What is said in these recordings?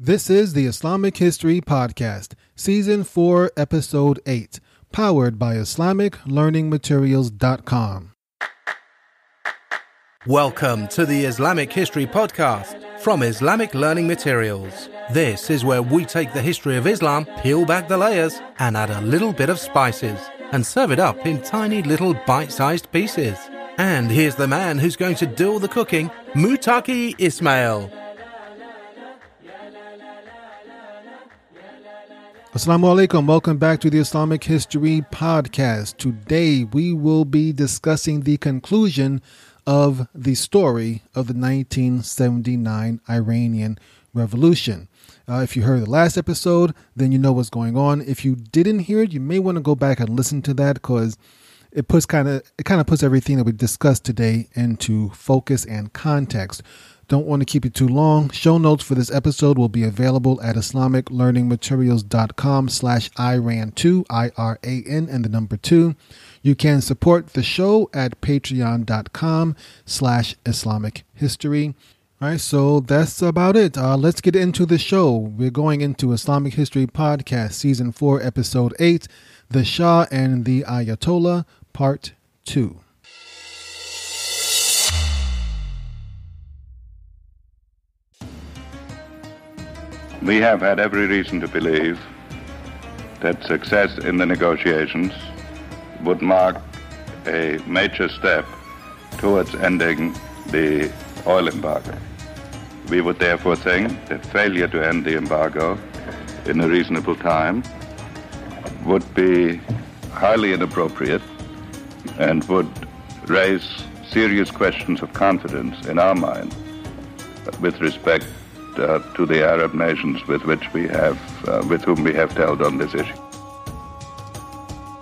This is the Islamic History Podcast, Season 4, Episode 8, powered by IslamicLearningMaterials.com. Welcome to the Islamic History Podcast from Islamic Learning Materials. This is where we take the history of Islam, peel back the layers, and add a little bit of spices, and serve it up in tiny little bite sized pieces. And here's the man who's going to do all the cooking, Mutaki Ismail. Assalamu alaikum. Welcome back to the Islamic History Podcast. Today we will be discussing the conclusion of the story of the 1979 Iranian Revolution. Uh, if you heard the last episode, then you know what's going on. If you didn't hear it, you may want to go back and listen to that because it puts kind of it kind of puts everything that we discussed today into focus and context. Don't want to keep it too long. Show notes for this episode will be available at islamiclearningmaterials.com slash IRAN2, I-R-A-N, and the number two. You can support the show at patreon.com slash Islamic history. All right, so that's about it. Uh, let's get into the show. We're going into Islamic History Podcast, Season 4, Episode 8, The Shah and the Ayatollah, Part 2. We have had every reason to believe that success in the negotiations would mark a major step towards ending the oil embargo. We would therefore think that failure to end the embargo in a reasonable time would be highly inappropriate and would raise serious questions of confidence in our mind with respect uh, to the Arab nations with which we have, uh, with whom we have dealt on this issue.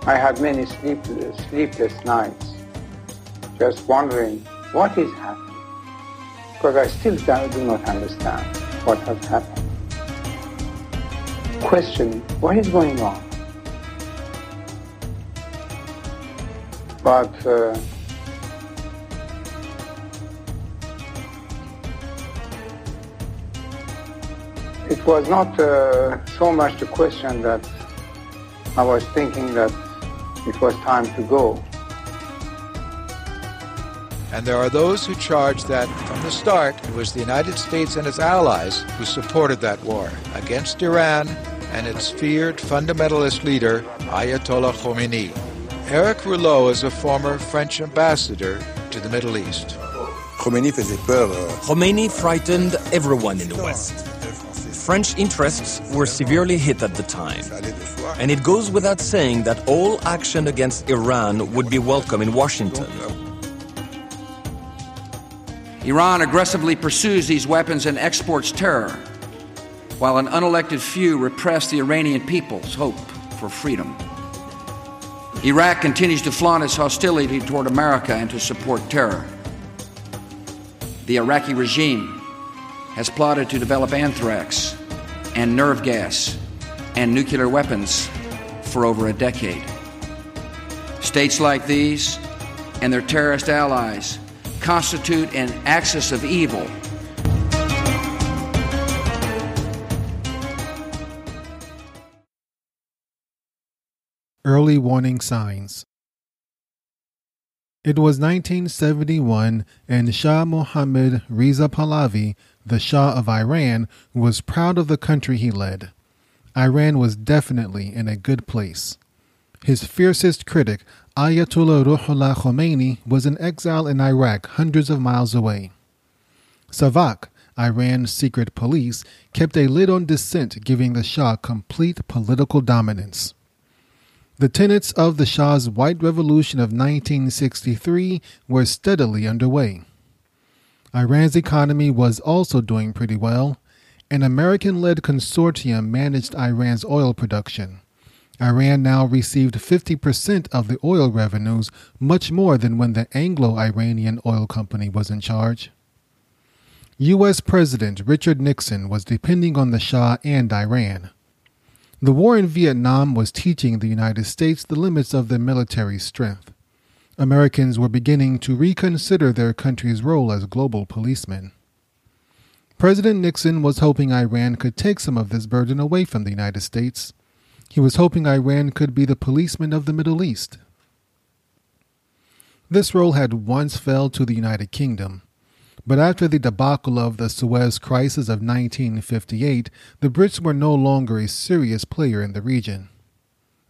I had many sleepless, sleepless nights, just wondering what is happening, because I still do not understand what has happened. Questioning what is going on. But uh, it was not uh, so much the question that I was thinking that it was time to go. And there are those who charge that from the start it was the United States and its allies who supported that war against Iran and its feared fundamentalist leader, Ayatollah Khomeini. Eric Rouleau is a former French ambassador to the Middle East. Khomeini frightened everyone in the West. French interests were severely hit at the time. And it goes without saying that all action against Iran would be welcome in Washington. Iran aggressively pursues these weapons and exports terror, while an unelected few repress the Iranian people's hope for freedom. Iraq continues to flaunt its hostility toward America and to support terror. The Iraqi regime has plotted to develop anthrax and nerve gas and nuclear weapons for over a decade. States like these and their terrorist allies constitute an axis of evil. Early warning signs. It was 1971, and Shah Mohammad Reza Pahlavi, the Shah of Iran, was proud of the country he led. Iran was definitely in a good place. His fiercest critic, Ayatollah Ruhollah Khomeini, was in exile in Iraq, hundreds of miles away. Savak, Iran's secret police, kept a lid on dissent, giving the Shah complete political dominance. The tenets of the Shah's White Revolution of 1963 were steadily underway. Iran's economy was also doing pretty well. An American led consortium managed Iran's oil production. Iran now received 50% of the oil revenues, much more than when the Anglo Iranian Oil Company was in charge. U.S. President Richard Nixon was depending on the Shah and Iran. The war in Vietnam was teaching the United States the limits of their military strength. Americans were beginning to reconsider their country's role as global policemen. President Nixon was hoping Iran could take some of this burden away from the United States. He was hoping Iran could be the policeman of the Middle East. This role had once fell to the United Kingdom. But after the debacle of the Suez Crisis of 1958, the Brits were no longer a serious player in the region.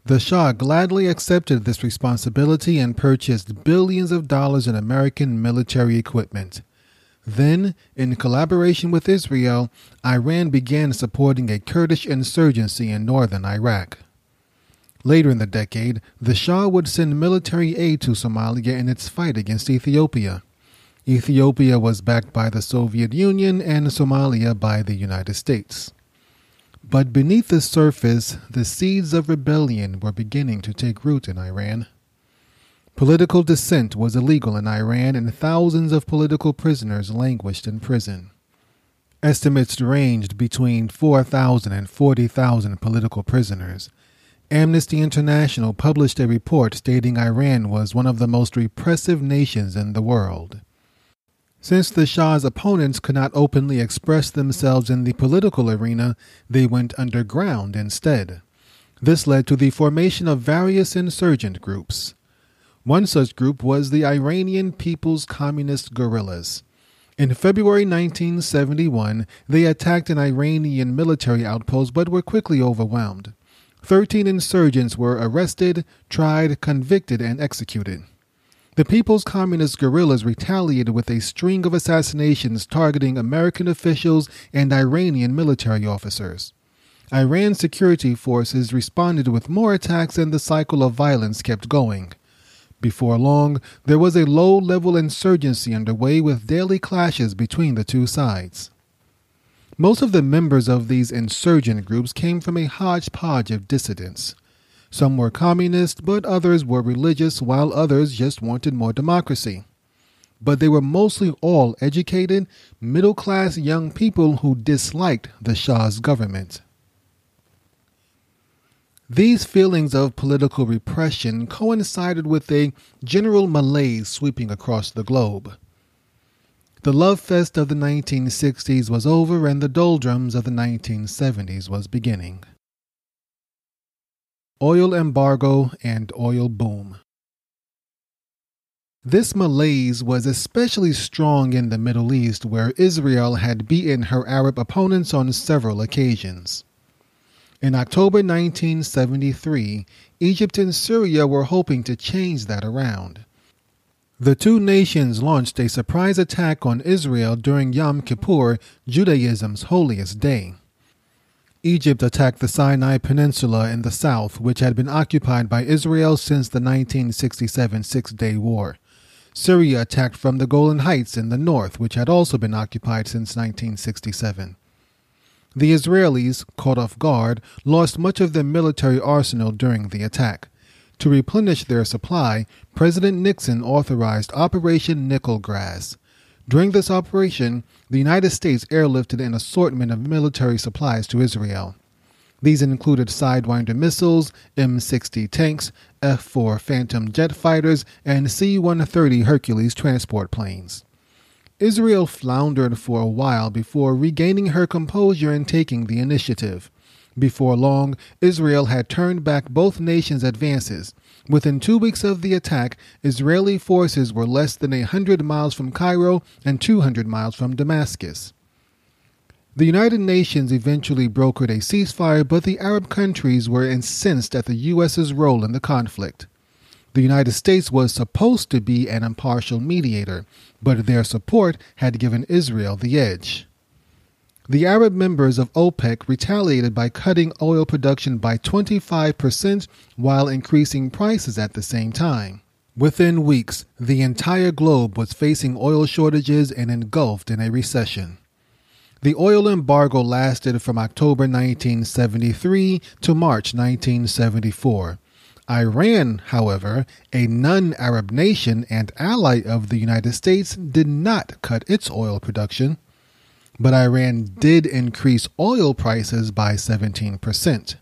The Shah gladly accepted this responsibility and purchased billions of dollars in American military equipment. Then, in collaboration with Israel, Iran began supporting a Kurdish insurgency in northern Iraq. Later in the decade, the Shah would send military aid to Somalia in its fight against Ethiopia. Ethiopia was backed by the Soviet Union and Somalia by the United States. But beneath the surface, the seeds of rebellion were beginning to take root in Iran. Political dissent was illegal in Iran, and thousands of political prisoners languished in prison. Estimates ranged between 4,000 and 40,000 political prisoners. Amnesty International published a report stating Iran was one of the most repressive nations in the world. Since the Shah's opponents could not openly express themselves in the political arena, they went underground instead. This led to the formation of various insurgent groups. One such group was the Iranian People's Communist Guerrillas. In February 1971, they attacked an Iranian military outpost but were quickly overwhelmed. Thirteen insurgents were arrested, tried, convicted, and executed. The People's Communist guerrillas retaliated with a string of assassinations targeting American officials and Iranian military officers. Iran's security forces responded with more attacks, and the cycle of violence kept going. Before long, there was a low level insurgency underway with daily clashes between the two sides. Most of the members of these insurgent groups came from a hodgepodge of dissidents. Some were communist, but others were religious, while others just wanted more democracy. But they were mostly all educated, middle class young people who disliked the Shah's government. These feelings of political repression coincided with a general malaise sweeping across the globe. The love fest of the 1960s was over and the doldrums of the 1970s was beginning. Oil embargo and oil boom. This malaise was especially strong in the Middle East, where Israel had beaten her Arab opponents on several occasions. In October 1973, Egypt and Syria were hoping to change that around. The two nations launched a surprise attack on Israel during Yom Kippur, Judaism's holiest day. Egypt attacked the Sinai Peninsula in the south, which had been occupied by Israel since the 1967 Six Day War. Syria attacked from the Golan Heights in the north, which had also been occupied since 1967. The Israelis, caught off guard, lost much of their military arsenal during the attack. To replenish their supply, President Nixon authorized Operation Nickel Grass. During this operation, the United States airlifted an assortment of military supplies to Israel. These included Sidewinder missiles, M 60 tanks, F 4 Phantom jet fighters, and C 130 Hercules transport planes. Israel floundered for a while before regaining her composure and taking the initiative. Before long, Israel had turned back both nations' advances. Within two weeks of the attack, Israeli forces were less than a hundred miles from Cairo and 200 miles from Damascus. The United Nations eventually brokered a ceasefire, but the Arab countries were incensed at the U.S.'s role in the conflict. The United States was supposed to be an impartial mediator, but their support had given Israel the edge. The Arab members of OPEC retaliated by cutting oil production by 25% while increasing prices at the same time. Within weeks, the entire globe was facing oil shortages and engulfed in a recession. The oil embargo lasted from October 1973 to March 1974. Iran, however, a non Arab nation and ally of the United States, did not cut its oil production, but Iran did increase oil prices by 17%.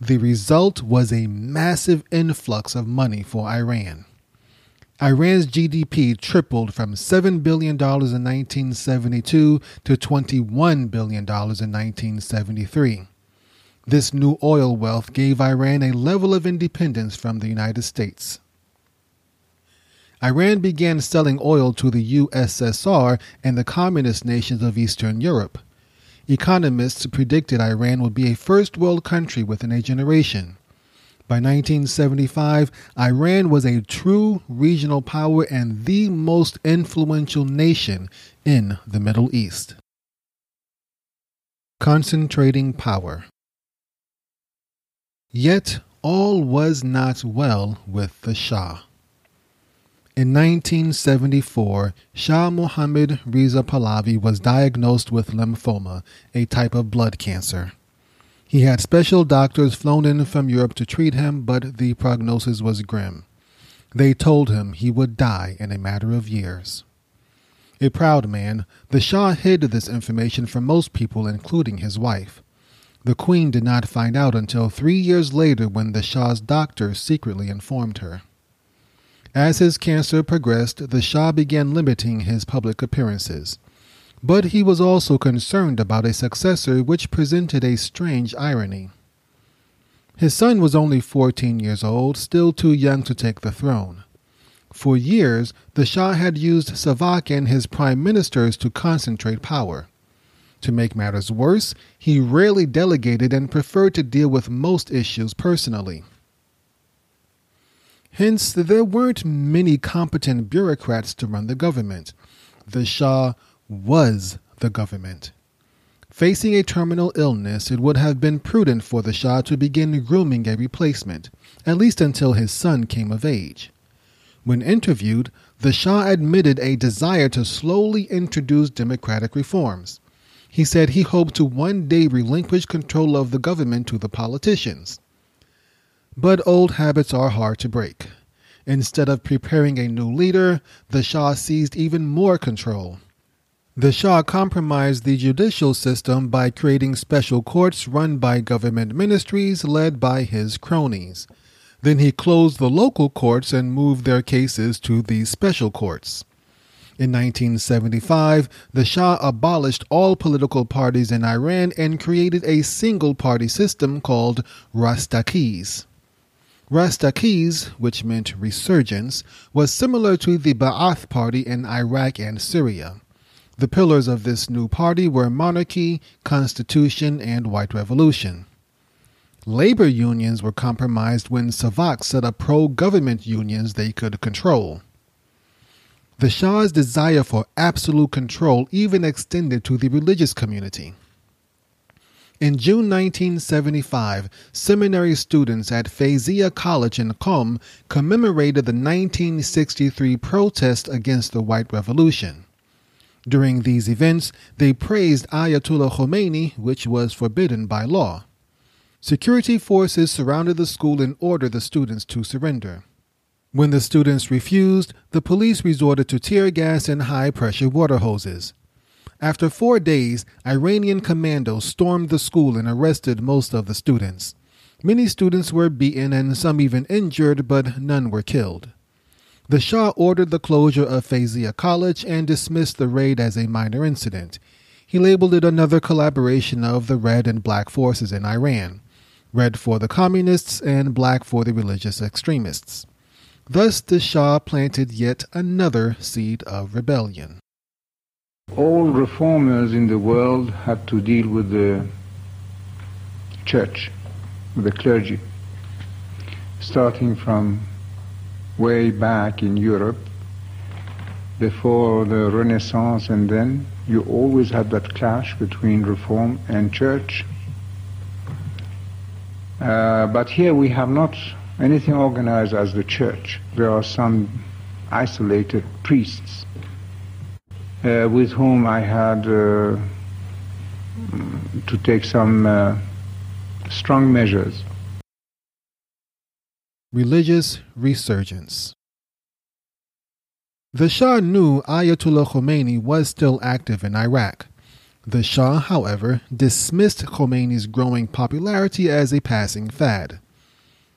The result was a massive influx of money for Iran. Iran's GDP tripled from $7 billion in 1972 to $21 billion in 1973. This new oil wealth gave Iran a level of independence from the United States. Iran began selling oil to the USSR and the communist nations of Eastern Europe. Economists predicted Iran would be a first world country within a generation. By 1975, Iran was a true regional power and the most influential nation in the Middle East. Concentrating power. Yet all was not well with the Shah. In 1974, Shah Mohammad Reza Pahlavi was diagnosed with lymphoma, a type of blood cancer. He had special doctors flown in from Europe to treat him, but the prognosis was grim. They told him he would die in a matter of years. A proud man, the Shah hid this information from most people, including his wife. The queen did not find out until three years later when the Shah's doctor secretly informed her. As his cancer progressed, the Shah began limiting his public appearances. But he was also concerned about a successor which presented a strange irony. His son was only 14 years old, still too young to take the throne. For years, the Shah had used Savak and his prime ministers to concentrate power. To make matters worse, he rarely delegated and preferred to deal with most issues personally. Hence, there weren't many competent bureaucrats to run the government. The Shah was the government. Facing a terminal illness, it would have been prudent for the Shah to begin grooming a replacement, at least until his son came of age. When interviewed, the Shah admitted a desire to slowly introduce democratic reforms. He said he hoped to one day relinquish control of the government to the politicians. But old habits are hard to break. Instead of preparing a new leader, the Shah seized even more control. The Shah compromised the judicial system by creating special courts run by government ministries led by his cronies. Then he closed the local courts and moved their cases to these special courts. In 1975, the Shah abolished all political parties in Iran and created a single party system called Rastakhiz. Rastakhiz, which meant resurgence, was similar to the Ba'ath party in Iraq and Syria. The pillars of this new party were monarchy, constitution, and white revolution. Labor unions were compromised when Savak set up pro government unions they could control. The Shah's desire for absolute control even extended to the religious community. In June 1975, seminary students at Feyzia College in Qom commemorated the 1963 protest against the White Revolution. During these events, they praised Ayatollah Khomeini, which was forbidden by law. Security forces surrounded the school and ordered the students to surrender. When the students refused, the police resorted to tear gas and high pressure water hoses. After four days, Iranian commandos stormed the school and arrested most of the students. Many students were beaten and some even injured, but none were killed. The Shah ordered the closure of Feyzia College and dismissed the raid as a minor incident. He labeled it another collaboration of the red and black forces in Iran red for the communists and black for the religious extremists. Thus, the Shah planted yet another seed of rebellion. All reformers in the world had to deal with the church, with the clergy, starting from way back in Europe before the Renaissance, and then you always had that clash between reform and church. Uh, but here we have not anything organized as the church. There are some isolated priests uh, with whom I had uh, to take some uh, strong measures. Religious resurgence. The Shah knew Ayatollah Khomeini was still active in Iraq. The Shah, however, dismissed Khomeini's growing popularity as a passing fad.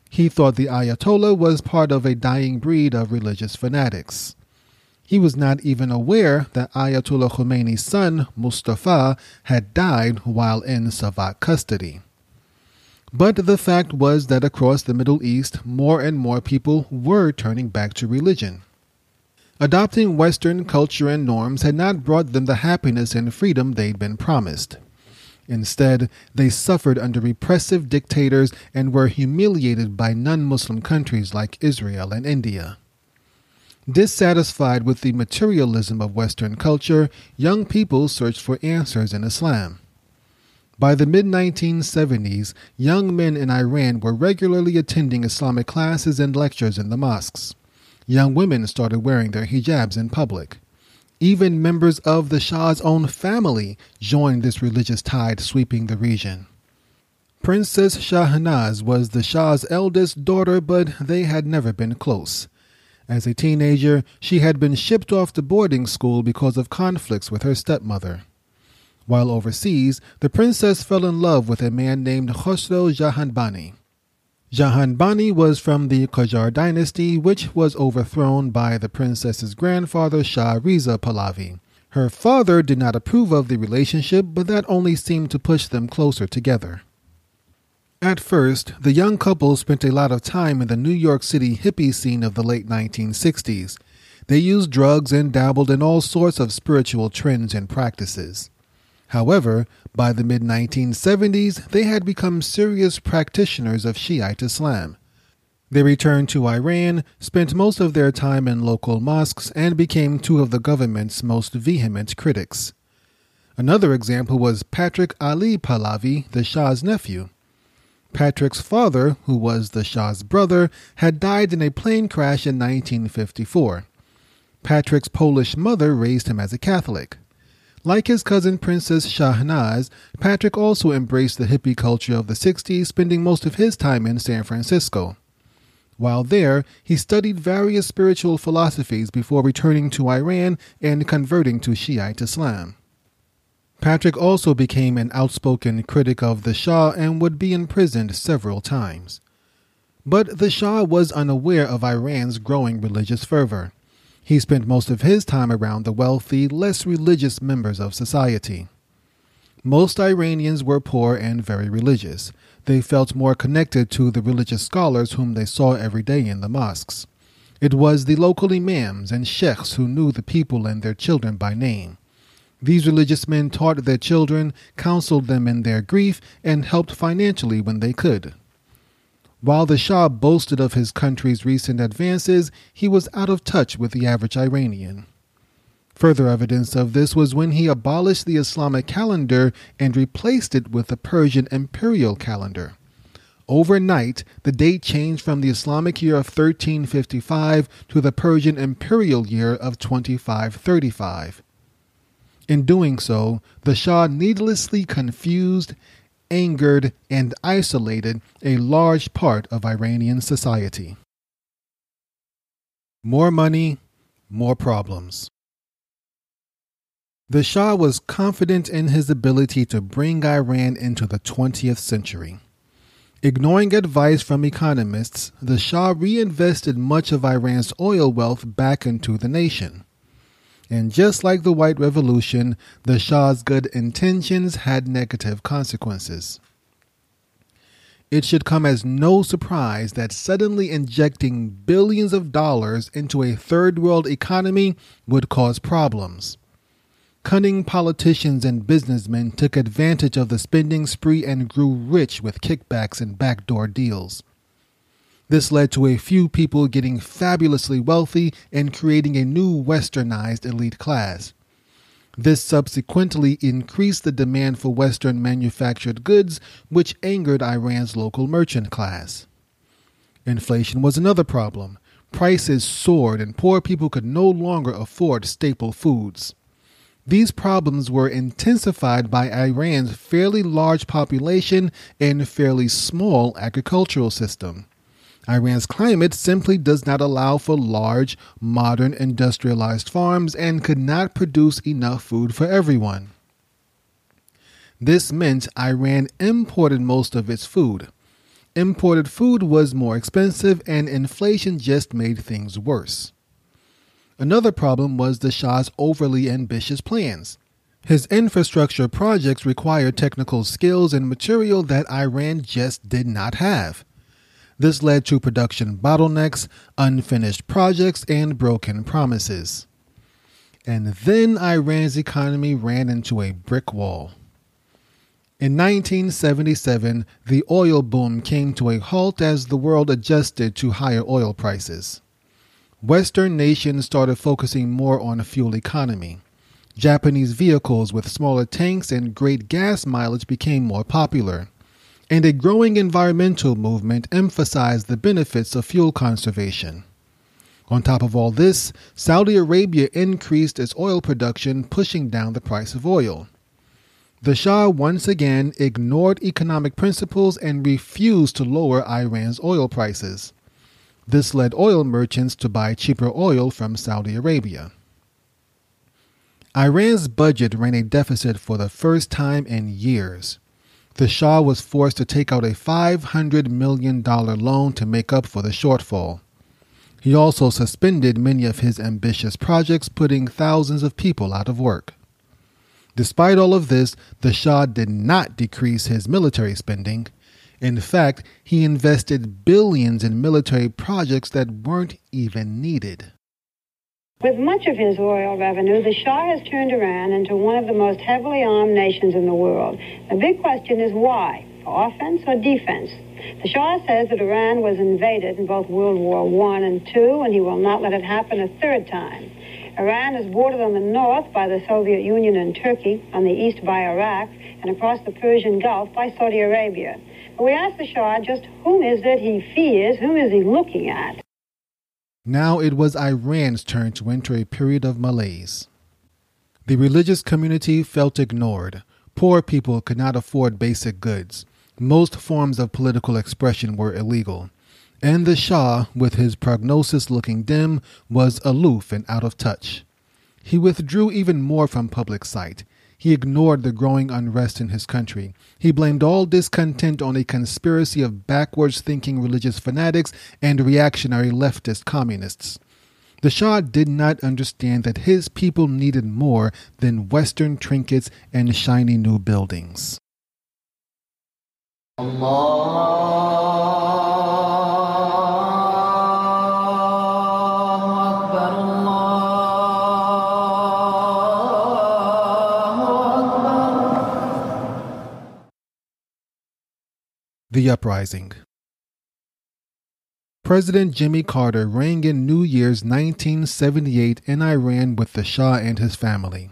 he thought the Ayatollah was part of a dying breed of religious fanatics. He was not even aware that Ayatollah Khomeini's son, Mustafa, had died while in Savak custody. But the fact was that across the Middle East, more and more people were turning back to religion. Adopting Western culture and norms had not brought them the happiness and freedom they'd been promised. Instead, they suffered under repressive dictators and were humiliated by non Muslim countries like Israel and India. Dissatisfied with the materialism of Western culture, young people searched for answers in Islam. By the mid 1970s, young men in Iran were regularly attending Islamic classes and lectures in the mosques. Young women started wearing their hijabs in public. Even members of the Shah's own family joined this religious tide sweeping the region. Princess Shahnaz was the Shah's eldest daughter, but they had never been close. As a teenager, she had been shipped off to boarding school because of conflicts with her stepmother. While overseas, the princess fell in love with a man named Khosrow Jahanbani. Jahanbani was from the Qajar dynasty, which was overthrown by the princess's grandfather Shah Riza Pahlavi. Her father did not approve of the relationship, but that only seemed to push them closer together. At first, the young couple spent a lot of time in the New York City hippie scene of the late 1960s. They used drugs and dabbled in all sorts of spiritual trends and practices. However, by the mid 1970s, they had become serious practitioners of Shiite Islam. They returned to Iran, spent most of their time in local mosques, and became two of the government's most vehement critics. Another example was Patrick Ali Pahlavi, the Shah's nephew. Patrick's father, who was the Shah's brother, had died in a plane crash in 1954. Patrick's Polish mother raised him as a Catholic. Like his cousin Princess Shahnaz, Patrick also embraced the hippie culture of the 60s, spending most of his time in San Francisco. While there, he studied various spiritual philosophies before returning to Iran and converting to Shiite Islam. Patrick also became an outspoken critic of the Shah and would be imprisoned several times. But the Shah was unaware of Iran's growing religious fervor. He spent most of his time around the wealthy, less religious members of society. Most Iranians were poor and very religious. They felt more connected to the religious scholars whom they saw every day in the mosques. It was the local imams and sheikhs who knew the people and their children by name. These religious men taught their children, counseled them in their grief, and helped financially when they could. While the Shah boasted of his country's recent advances, he was out of touch with the average Iranian. Further evidence of this was when he abolished the Islamic calendar and replaced it with the Persian imperial calendar. Overnight, the date changed from the Islamic year of 1355 to the Persian imperial year of 2535. In doing so, the Shah needlessly confused angered, and isolated a large part of Iranian society. More money, more problems. The Shah was confident in his ability to bring Iran into the 20th century. Ignoring advice from economists, the Shah reinvested much of Iran's oil wealth back into the nation. And just like the White Revolution, the Shah's good intentions had negative consequences. It should come as no surprise that suddenly injecting billions of dollars into a third world economy would cause problems. Cunning politicians and businessmen took advantage of the spending spree and grew rich with kickbacks and backdoor deals. This led to a few people getting fabulously wealthy and creating a new westernized elite class. This subsequently increased the demand for Western manufactured goods, which angered Iran's local merchant class. Inflation was another problem. Prices soared, and poor people could no longer afford staple foods. These problems were intensified by Iran's fairly large population and fairly small agricultural system. Iran's climate simply does not allow for large, modern, industrialized farms and could not produce enough food for everyone. This meant Iran imported most of its food. Imported food was more expensive, and inflation just made things worse. Another problem was the Shah's overly ambitious plans. His infrastructure projects required technical skills and material that Iran just did not have. This led to production bottlenecks, unfinished projects, and broken promises. And then Iran's economy ran into a brick wall. In 1977, the oil boom came to a halt as the world adjusted to higher oil prices. Western nations started focusing more on fuel economy. Japanese vehicles with smaller tanks and great gas mileage became more popular, and a growing environmental movement emphasized the benefits of fuel conservation. On top of all this, Saudi Arabia increased its oil production, pushing down the price of oil. The Shah once again ignored economic principles and refused to lower Iran's oil prices. This led oil merchants to buy cheaper oil from Saudi Arabia. Iran's budget ran a deficit for the first time in years. The Shah was forced to take out a $500 million loan to make up for the shortfall. He also suspended many of his ambitious projects, putting thousands of people out of work. Despite all of this, the Shah did not decrease his military spending. In fact, he invested billions in military projects that weren't even needed. With much of his oil revenue, the Shah has turned Iran into one of the most heavily armed nations in the world. The big question is why? Offense or defense? The Shah says that Iran was invaded in both World War I and II, and he will not let it happen a third time. Iran is bordered on the north by the Soviet Union and Turkey, on the east by Iraq, and across the Persian Gulf by Saudi Arabia. But we asked the Shah just whom is it he fears, whom is he looking at? Now it was Iran's turn to enter a period of malaise. The religious community felt ignored. Poor people could not afford basic goods. Most forms of political expression were illegal and the Shah, with his prognosis looking dim, was aloof and out of touch. He withdrew even more from public sight. He ignored the growing unrest in his country. He blamed all discontent on a conspiracy of backwards thinking religious fanatics and reactionary leftist communists. The Shah did not understand that his people needed more than Western trinkets and shiny new buildings. Allah. The Uprising President Jimmy Carter rang in New Year's 1978 in Iran with the Shah and his family.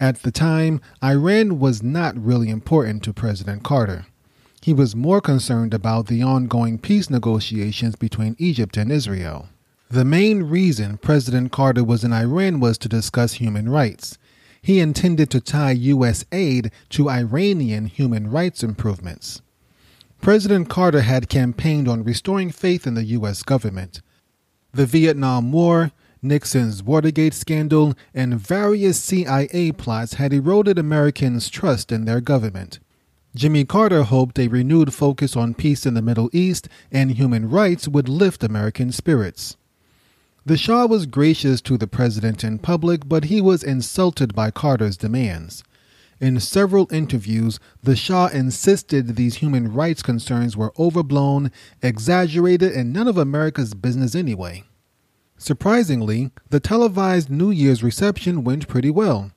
At the time, Iran was not really important to President Carter. He was more concerned about the ongoing peace negotiations between Egypt and Israel. The main reason President Carter was in Iran was to discuss human rights. He intended to tie U.S. aid to Iranian human rights improvements. President Carter had campaigned on restoring faith in the U.S. government. The Vietnam War, Nixon's Watergate scandal, and various CIA plots had eroded Americans' trust in their government. Jimmy Carter hoped a renewed focus on peace in the Middle East and human rights would lift American spirits. The Shah was gracious to the president in public, but he was insulted by Carter's demands. In several interviews, the Shah insisted these human rights concerns were overblown, exaggerated, and none of America's business anyway. Surprisingly, the televised New Year's reception went pretty well.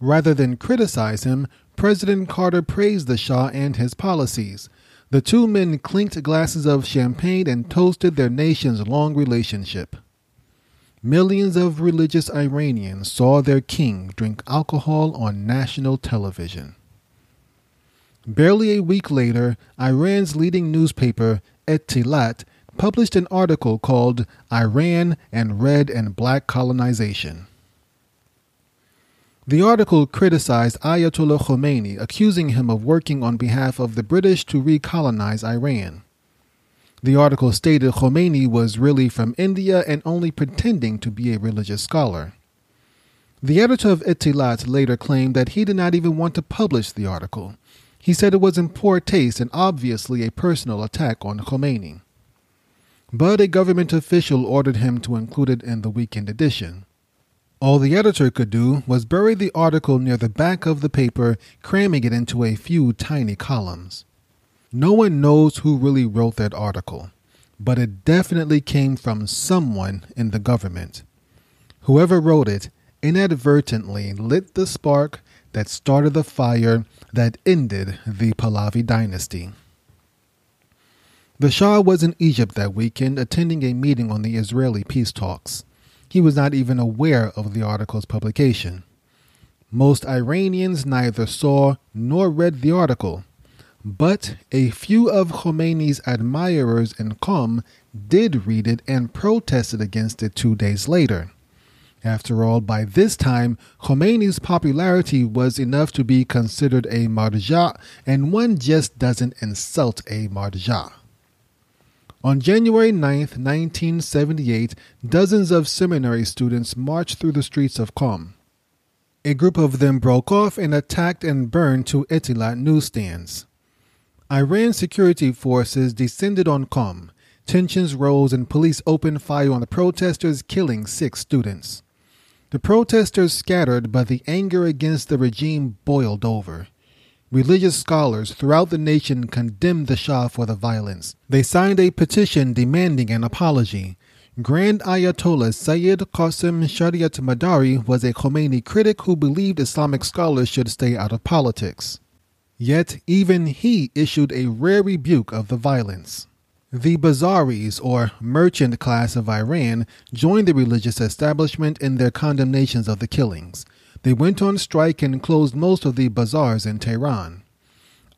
Rather than criticize him, President Carter praised the Shah and his policies. The two men clinked glasses of champagne and toasted their nation's long relationship. Millions of religious Iranians saw their king drink alcohol on national television. Barely a week later, Iran's leading newspaper, Etilat, published an article called Iran and Red and Black Colonization. The article criticized Ayatollah Khomeini, accusing him of working on behalf of the British to recolonize Iran. The article stated Khomeini was really from India and only pretending to be a religious scholar. The editor of Itilat later claimed that he did not even want to publish the article. He said it was in poor taste and obviously a personal attack on Khomeini. But a government official ordered him to include it in the weekend edition. All the editor could do was bury the article near the back of the paper, cramming it into a few tiny columns. No one knows who really wrote that article, but it definitely came from someone in the government. Whoever wrote it inadvertently lit the spark that started the fire that ended the Pahlavi dynasty. The Shah was in Egypt that weekend attending a meeting on the Israeli peace talks. He was not even aware of the article's publication. Most Iranians neither saw nor read the article, but a few of Khomeini's admirers in Qom did read it and protested against it two days later. After all, by this time, Khomeini's popularity was enough to be considered a marja, and one just doesn't insult a marja. On January 9, 1978, dozens of seminary students marched through the streets of Qom. A group of them broke off and attacked and burned two Etilat newsstands. Iran security forces descended on Qom. Tensions rose and police opened fire on the protesters, killing six students. The protesters scattered, but the anger against the regime boiled over. Religious scholars throughout the nation condemned the Shah for the violence. They signed a petition demanding an apology. Grand Ayatollah Sayyid Qasim Shariat Madari was a Khomeini critic who believed Islamic scholars should stay out of politics. Yet even he issued a rare rebuke of the violence. The Bazaris, or merchant class of Iran, joined the religious establishment in their condemnations of the killings. They went on strike and closed most of the bazaars in Tehran.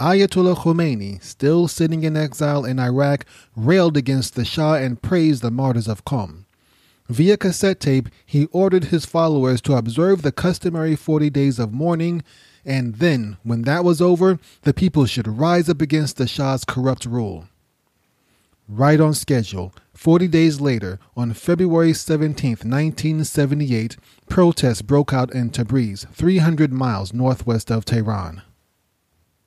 Ayatollah Khomeini, still sitting in exile in Iraq, railed against the Shah and praised the martyrs of Qom. Via cassette tape, he ordered his followers to observe the customary 40 days of mourning, and then, when that was over, the people should rise up against the Shah's corrupt rule. Right on schedule, 40 days later, on February 17, 1978, protests broke out in Tabriz, 300 miles northwest of Tehran.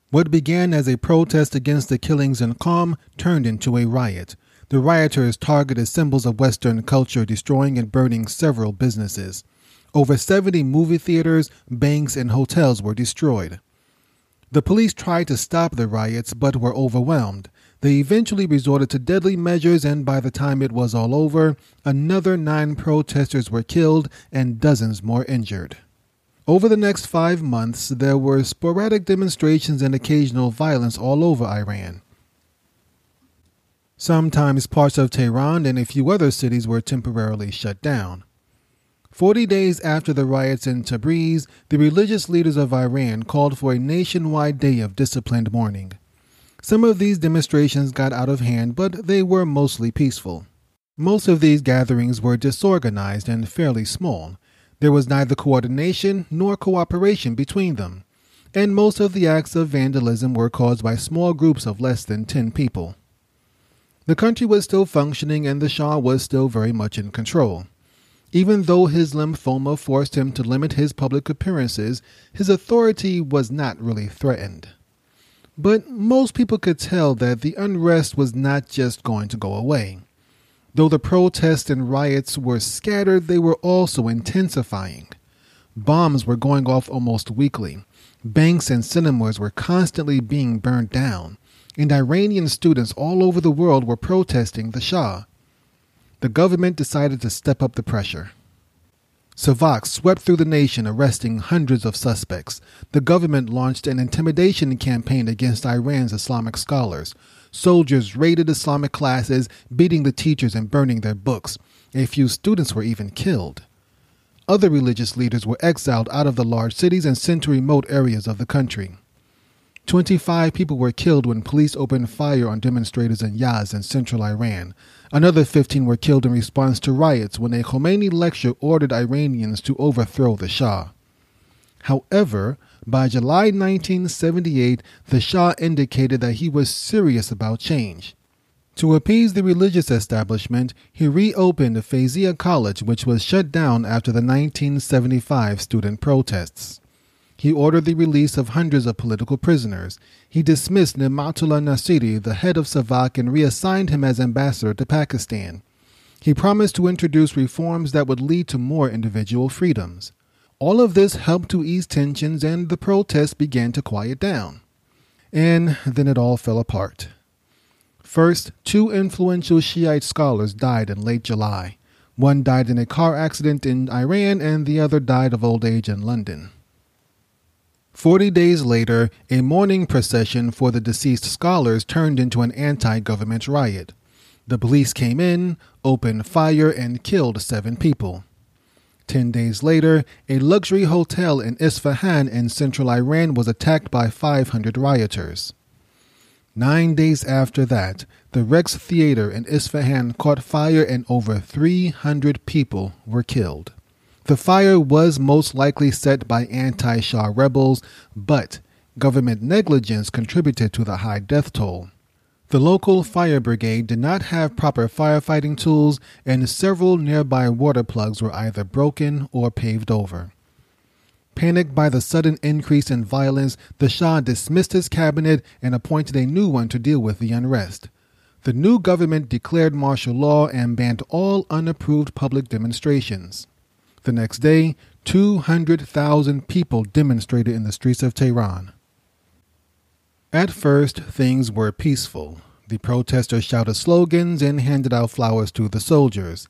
What began as a protest against the killings in Qom turned into a riot. The rioters targeted symbols of Western culture, destroying and burning several businesses. Over 70 movie theaters, banks, and hotels were destroyed. The police tried to stop the riots but were overwhelmed. They eventually resorted to deadly measures, and by the time it was all over, another nine protesters were killed and dozens more injured. Over the next five months, there were sporadic demonstrations and occasional violence all over Iran. Sometimes parts of Tehran and a few other cities were temporarily shut down. Forty days after the riots in Tabriz, the religious leaders of Iran called for a nationwide day of disciplined mourning. Some of these demonstrations got out of hand, but they were mostly peaceful. Most of these gatherings were disorganized and fairly small. There was neither coordination nor cooperation between them, and most of the acts of vandalism were caused by small groups of less than 10 people. The country was still functioning and the Shah was still very much in control. Even though his lymphoma forced him to limit his public appearances, his authority was not really threatened. But most people could tell that the unrest was not just going to go away. Though the protests and riots were scattered, they were also intensifying. Bombs were going off almost weekly. Banks and cinemas were constantly being burned down, and Iranian students all over the world were protesting the Shah. The government decided to step up the pressure. Savaks swept through the nation, arresting hundreds of suspects. The government launched an intimidation campaign against Iran's Islamic scholars. Soldiers raided Islamic classes, beating the teachers and burning their books. A few students were even killed. Other religious leaders were exiled out of the large cities and sent to remote areas of the country. 25 people were killed when police opened fire on demonstrators in Yazd in central Iran. Another 15 were killed in response to riots when a Khomeini lecture ordered Iranians to overthrow the Shah. However, by July 1978, the Shah indicated that he was serious about change. To appease the religious establishment, he reopened Feyzia College, which was shut down after the 1975 student protests. He ordered the release of hundreds of political prisoners. He dismissed Nematullah Nasiri, the head of SAVAK, and reassigned him as ambassador to Pakistan. He promised to introduce reforms that would lead to more individual freedoms. All of this helped to ease tensions, and the protests began to quiet down. And then it all fell apart. First, two influential Shiite scholars died in late July. One died in a car accident in Iran, and the other died of old age in London. Forty days later, a mourning procession for the deceased scholars turned into an anti government riot. The police came in, opened fire, and killed seven people. Ten days later, a luxury hotel in Isfahan in central Iran was attacked by 500 rioters. Nine days after that, the Rex Theater in Isfahan caught fire and over 300 people were killed. The fire was most likely set by anti Shah rebels, but government negligence contributed to the high death toll. The local fire brigade did not have proper firefighting tools, and several nearby water plugs were either broken or paved over. Panicked by the sudden increase in violence, the Shah dismissed his cabinet and appointed a new one to deal with the unrest. The new government declared martial law and banned all unapproved public demonstrations. The next day, 200,000 people demonstrated in the streets of Tehran. At first, things were peaceful. The protesters shouted slogans and handed out flowers to the soldiers.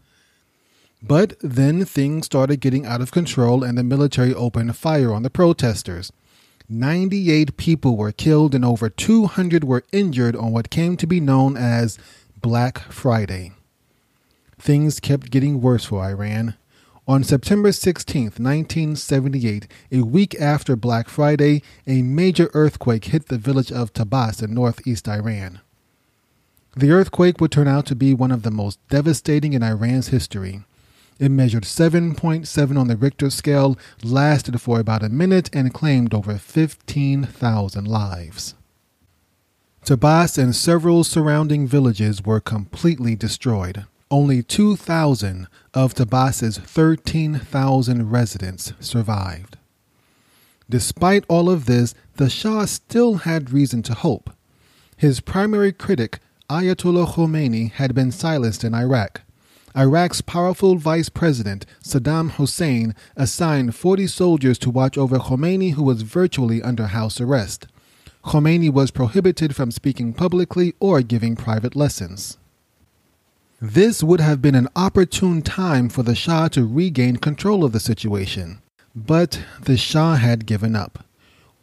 But then things started getting out of control and the military opened fire on the protesters. 98 people were killed and over 200 were injured on what came to be known as Black Friday. Things kept getting worse for Iran. On September 16, 1978, a week after Black Friday, a major earthquake hit the village of Tabas in northeast Iran. The earthquake would turn out to be one of the most devastating in Iran's history. It measured 7.7 on the Richter scale, lasted for about a minute, and claimed over 15,000 lives. Tabas and several surrounding villages were completely destroyed. Only 2,000 of Tabas's 13,000 residents survived. Despite all of this, the Shah still had reason to hope. His primary critic, Ayatollah Khomeini, had been silenced in Iraq. Iraq's powerful vice president, Saddam Hussein, assigned 40 soldiers to watch over Khomeini, who was virtually under house arrest. Khomeini was prohibited from speaking publicly or giving private lessons. This would have been an opportune time for the Shah to regain control of the situation. But the Shah had given up.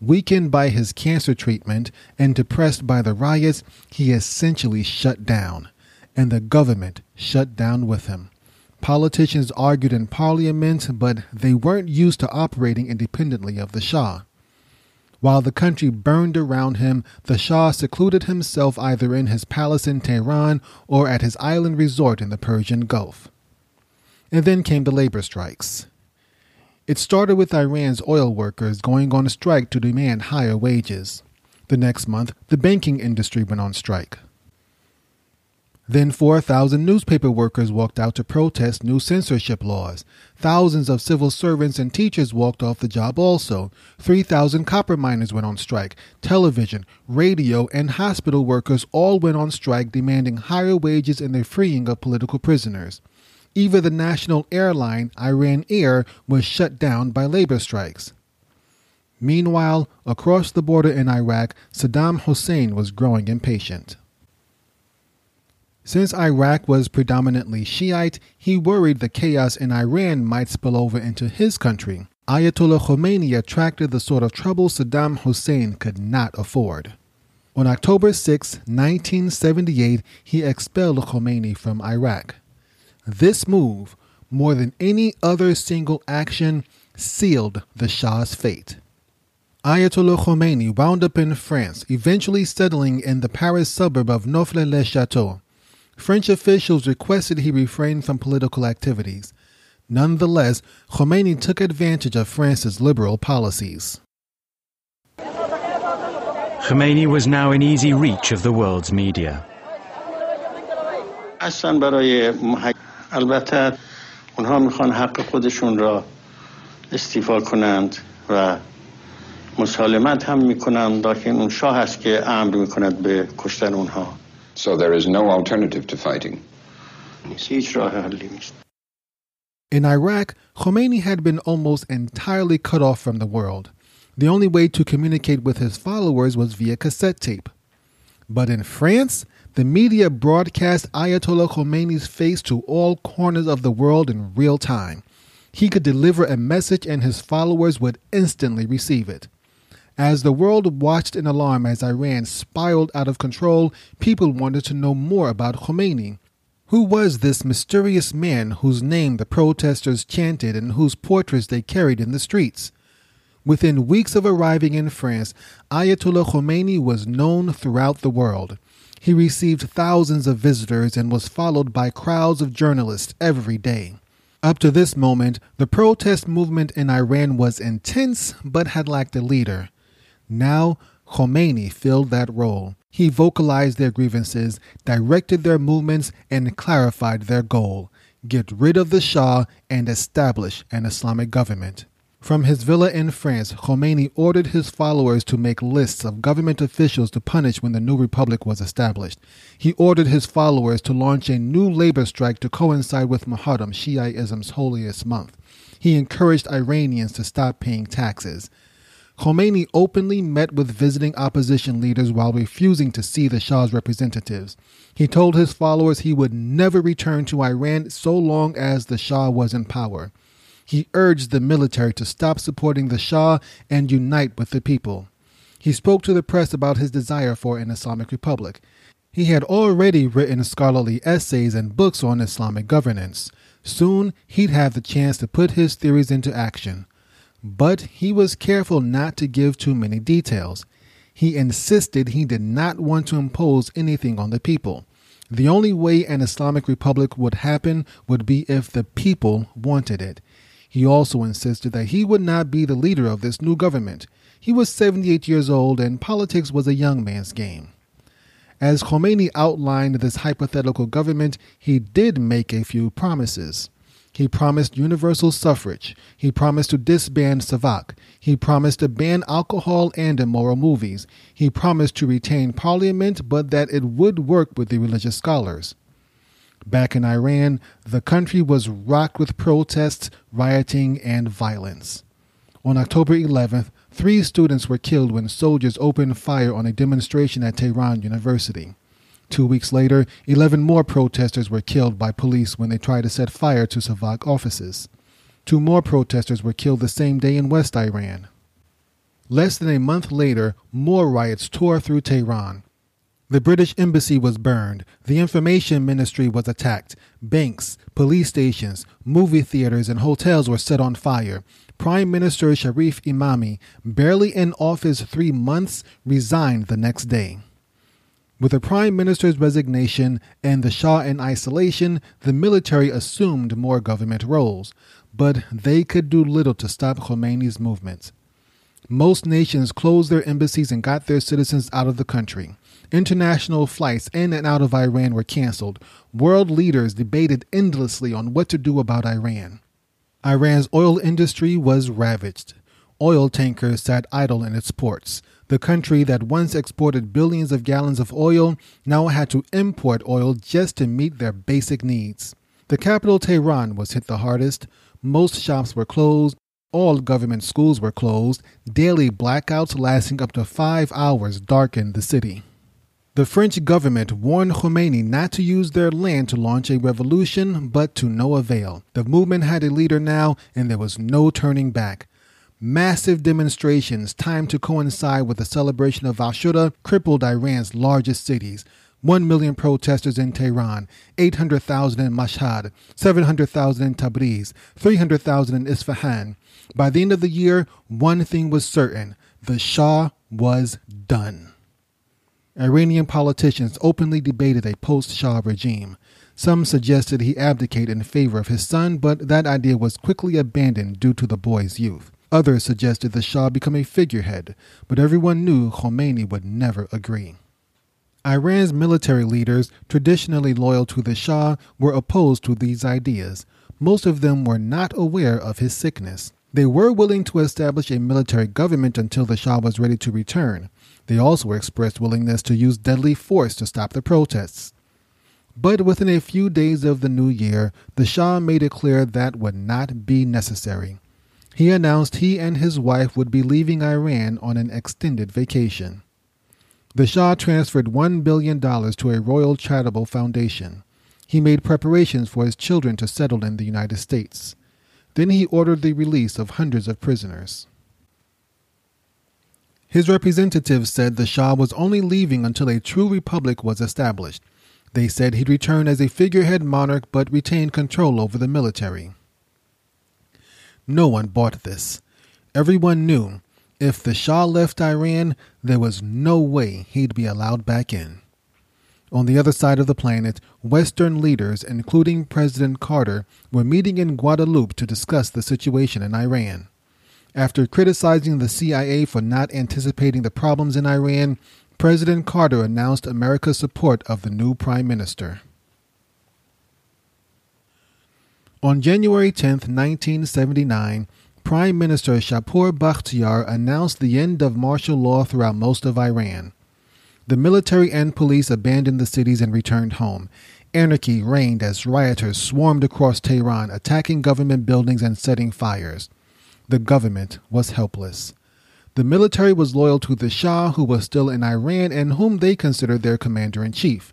Weakened by his cancer treatment and depressed by the riots, he essentially shut down, and the government shut down with him. Politicians argued in parliament, but they weren't used to operating independently of the Shah. While the country burned around him, the Shah secluded himself either in his palace in Tehran or at his island resort in the Persian Gulf. And then came the labor strikes. It started with Iran's oil workers going on a strike to demand higher wages. The next month, the banking industry went on strike. Then 4,000 newspaper workers walked out to protest new censorship laws. Thousands of civil servants and teachers walked off the job also. 3,000 copper miners went on strike. Television, radio, and hospital workers all went on strike demanding higher wages and the freeing of political prisoners. Even the national airline, Iran Air, was shut down by labor strikes. Meanwhile, across the border in Iraq, Saddam Hussein was growing impatient. Since Iraq was predominantly Shiite, he worried the chaos in Iran might spill over into his country. Ayatollah Khomeini attracted the sort of trouble Saddam Hussein could not afford. On October 6, 1978, he expelled Khomeini from Iraq. This move, more than any other single action, sealed the Shah's fate. Ayatollah Khomeini wound up in France, eventually settling in the Paris suburb of Neauphle-le-Château. French officials requested he refrain from political activities. Nonetheless, Khomeini took advantage of France's liberal policies. Khomeini was now in easy reach of the world's media. البته اونها میخوان حق خودشون را استیفا کنند و مسالمت هم میکنند لکن اون شاه است که امر میکند به کشتن اونها so there is no alternative to fighting. In Iraq, Khomeini had been almost entirely cut off from the world. The only way to communicate with his followers was via cassette tape. But in France, the media broadcast Ayatollah Khomeini's face to all corners of the world in real time. He could deliver a message and his followers would instantly receive it. As the world watched in alarm as Iran spiraled out of control, people wanted to know more about Khomeini. Who was this mysterious man whose name the protesters chanted and whose portraits they carried in the streets? Within weeks of arriving in France, Ayatollah Khomeini was known throughout the world. He received thousands of visitors and was followed by crowds of journalists every day. Up to this moment, the protest movement in Iran was intense but had lacked a leader. Now, Khomeini filled that role. He vocalized their grievances, directed their movements, and clarified their goal get rid of the Shah and establish an Islamic government. From his villa in France, Khomeini ordered his followers to make lists of government officials to punish when the new republic was established. He ordered his followers to launch a new labor strike to coincide with Muharram, Shiaism's holiest month. He encouraged Iranians to stop paying taxes. Khomeini openly met with visiting opposition leaders while refusing to see the Shah's representatives. He told his followers he would never return to Iran so long as the Shah was in power. He urged the military to stop supporting the Shah and unite with the people. He spoke to the press about his desire for an Islamic republic. He had already written scholarly essays and books on Islamic governance. Soon he'd have the chance to put his theories into action. But he was careful not to give too many details. He insisted he did not want to impose anything on the people. The only way an Islamic republic would happen would be if the people wanted it. He also insisted that he would not be the leader of this new government. He was 78 years old and politics was a young man's game. As Khomeini outlined this hypothetical government, he did make a few promises. He promised universal suffrage. He promised to disband Savak. He promised to ban alcohol and immoral movies. He promised to retain parliament, but that it would work with the religious scholars. Back in Iran, the country was rocked with protests, rioting, and violence. On October 11th, three students were killed when soldiers opened fire on a demonstration at Tehran University. Two weeks later, 11 more protesters were killed by police when they tried to set fire to Savak offices. Two more protesters were killed the same day in West Iran. Less than a month later, more riots tore through Tehran. The British embassy was burned. The information ministry was attacked. Banks, police stations, movie theaters, and hotels were set on fire. Prime Minister Sharif Imami, barely in office three months, resigned the next day. With the Prime Minister's resignation and the Shah in isolation, the military assumed more government roles, but they could do little to stop Khomeini's movements. Most nations closed their embassies and got their citizens out of the country. International flights in and out of Iran were canceled. World leaders debated endlessly on what to do about Iran. Iran's oil industry was ravaged. Oil tankers sat idle in its ports. The country that once exported billions of gallons of oil now had to import oil just to meet their basic needs. The capital, Tehran, was hit the hardest. Most shops were closed. All government schools were closed. Daily blackouts lasting up to five hours darkened the city. The French government warned Khomeini not to use their land to launch a revolution, but to no avail. The movement had a leader now, and there was no turning back. Massive demonstrations, timed to coincide with the celebration of Ashura, crippled Iran's largest cities. 1 million protesters in Tehran, 800,000 in Mashhad, 700,000 in Tabriz, 300,000 in Isfahan. By the end of the year, one thing was certain the Shah was done. Iranian politicians openly debated a post Shah regime. Some suggested he abdicate in favor of his son, but that idea was quickly abandoned due to the boy's youth. Others suggested the Shah become a figurehead, but everyone knew Khomeini would never agree. Iran's military leaders, traditionally loyal to the Shah, were opposed to these ideas. Most of them were not aware of his sickness. They were willing to establish a military government until the Shah was ready to return. They also expressed willingness to use deadly force to stop the protests. But within a few days of the new year, the Shah made it clear that would not be necessary. He announced he and his wife would be leaving Iran on an extended vacation. The Shah transferred $1 billion to a royal charitable foundation. He made preparations for his children to settle in the United States. Then he ordered the release of hundreds of prisoners. His representatives said the Shah was only leaving until a true republic was established. They said he'd return as a figurehead monarch but retain control over the military. No one bought this. Everyone knew if the Shah left Iran, there was no way he'd be allowed back in. On the other side of the planet, Western leaders, including President Carter, were meeting in Guadeloupe to discuss the situation in Iran. After criticizing the CIA for not anticipating the problems in Iran, President Carter announced America's support of the new prime minister. On January 10, 1979, Prime Minister Shapur Bakhtiar announced the end of martial law throughout most of Iran. The military and police abandoned the cities and returned home. Anarchy reigned as rioters swarmed across Tehran, attacking government buildings and setting fires. The government was helpless. The military was loyal to the Shah, who was still in Iran and whom they considered their commander in chief.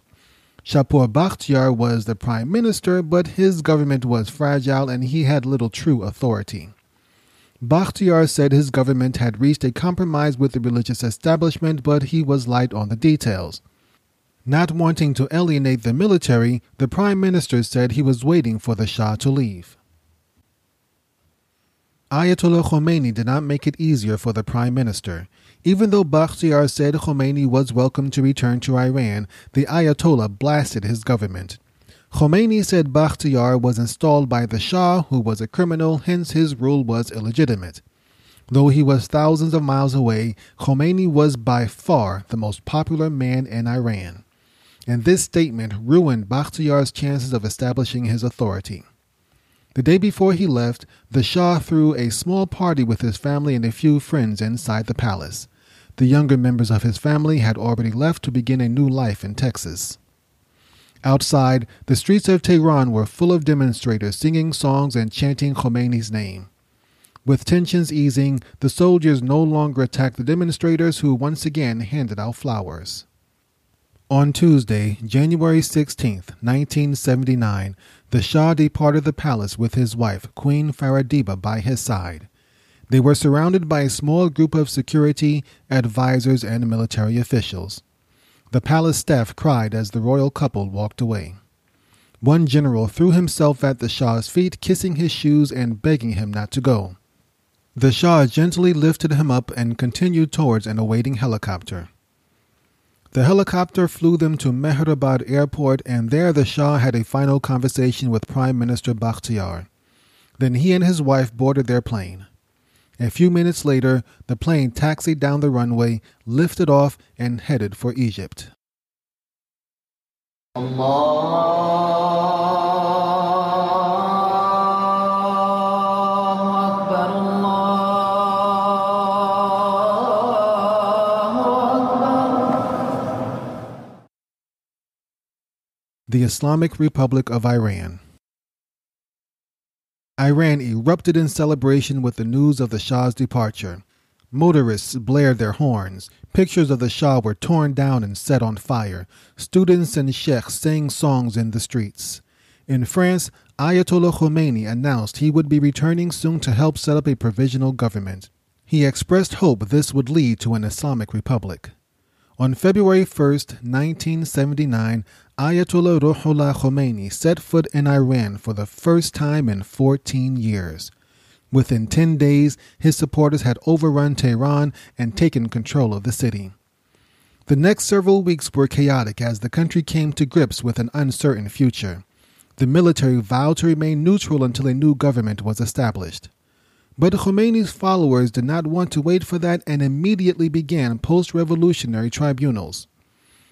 Shapur Bakhtiar was the prime minister, but his government was fragile and he had little true authority. Bakhtiar said his government had reached a compromise with the religious establishment, but he was light on the details. Not wanting to alienate the military, the prime minister said he was waiting for the Shah to leave. Ayatollah Khomeini did not make it easier for the prime minister. Even though Bakhtiar said Khomeini was welcome to return to Iran, the Ayatollah blasted his government. Khomeini said Bakhtiar was installed by the Shah, who was a criminal, hence his rule was illegitimate. Though he was thousands of miles away, Khomeini was by far the most popular man in Iran. And this statement ruined Bakhtiar's chances of establishing his authority. The day before he left, the Shah threw a small party with his family and a few friends inside the palace. The younger members of his family had already left to begin a new life in Texas. Outside, the streets of Tehran were full of demonstrators singing songs and chanting Khomeini's name. With tensions easing, the soldiers no longer attacked the demonstrators who once again handed out flowers. On Tuesday, January 16, 1979, the Shah departed the palace with his wife, Queen Farah Diba, by his side. They were surrounded by a small group of security, advisors, and military officials. The palace staff cried as the royal couple walked away. One general threw himself at the Shah's feet, kissing his shoes and begging him not to go. The Shah gently lifted him up and continued towards an awaiting helicopter. The helicopter flew them to Mehrabad airport, and there the Shah had a final conversation with Prime Minister Bakhtiar. Then he and his wife boarded their plane. A few minutes later, the plane taxied down the runway, lifted off, and headed for Egypt. The Islamic Republic of Iran. Iran erupted in celebration with the news of the Shah's departure. Motorists blared their horns. Pictures of the Shah were torn down and set on fire. Students and sheikhs sang songs in the streets. In France, Ayatollah Khomeini announced he would be returning soon to help set up a provisional government. He expressed hope this would lead to an Islamic republic. On February 1, 1979, Ayatollah Ruhollah Khomeini set foot in Iran for the first time in 14 years. Within 10 days, his supporters had overrun Tehran and taken control of the city. The next several weeks were chaotic as the country came to grips with an uncertain future. The military vowed to remain neutral until a new government was established. But Khomeini's followers did not want to wait for that and immediately began post revolutionary tribunals.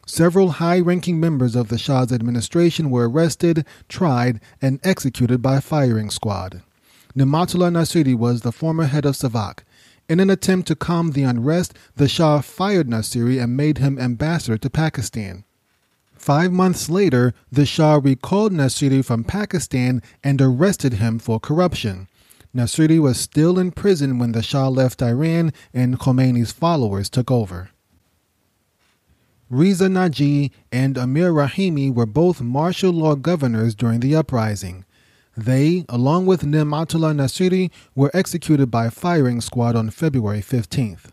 Several high ranking members of the Shah's administration were arrested, tried, and executed by firing squad. Ni'matullah Nasiri was the former head of SAVAK. In an attempt to calm the unrest, the Shah fired Nasiri and made him ambassador to Pakistan. Five months later, the Shah recalled Nasiri from Pakistan and arrested him for corruption. Nasiri was still in prison when the Shah left Iran and Khomeini's followers took over. Reza Naji and Amir Rahimi were both martial law governors during the uprising. They, along with Ni'matullah Nasiri, were executed by firing squad on February 15th.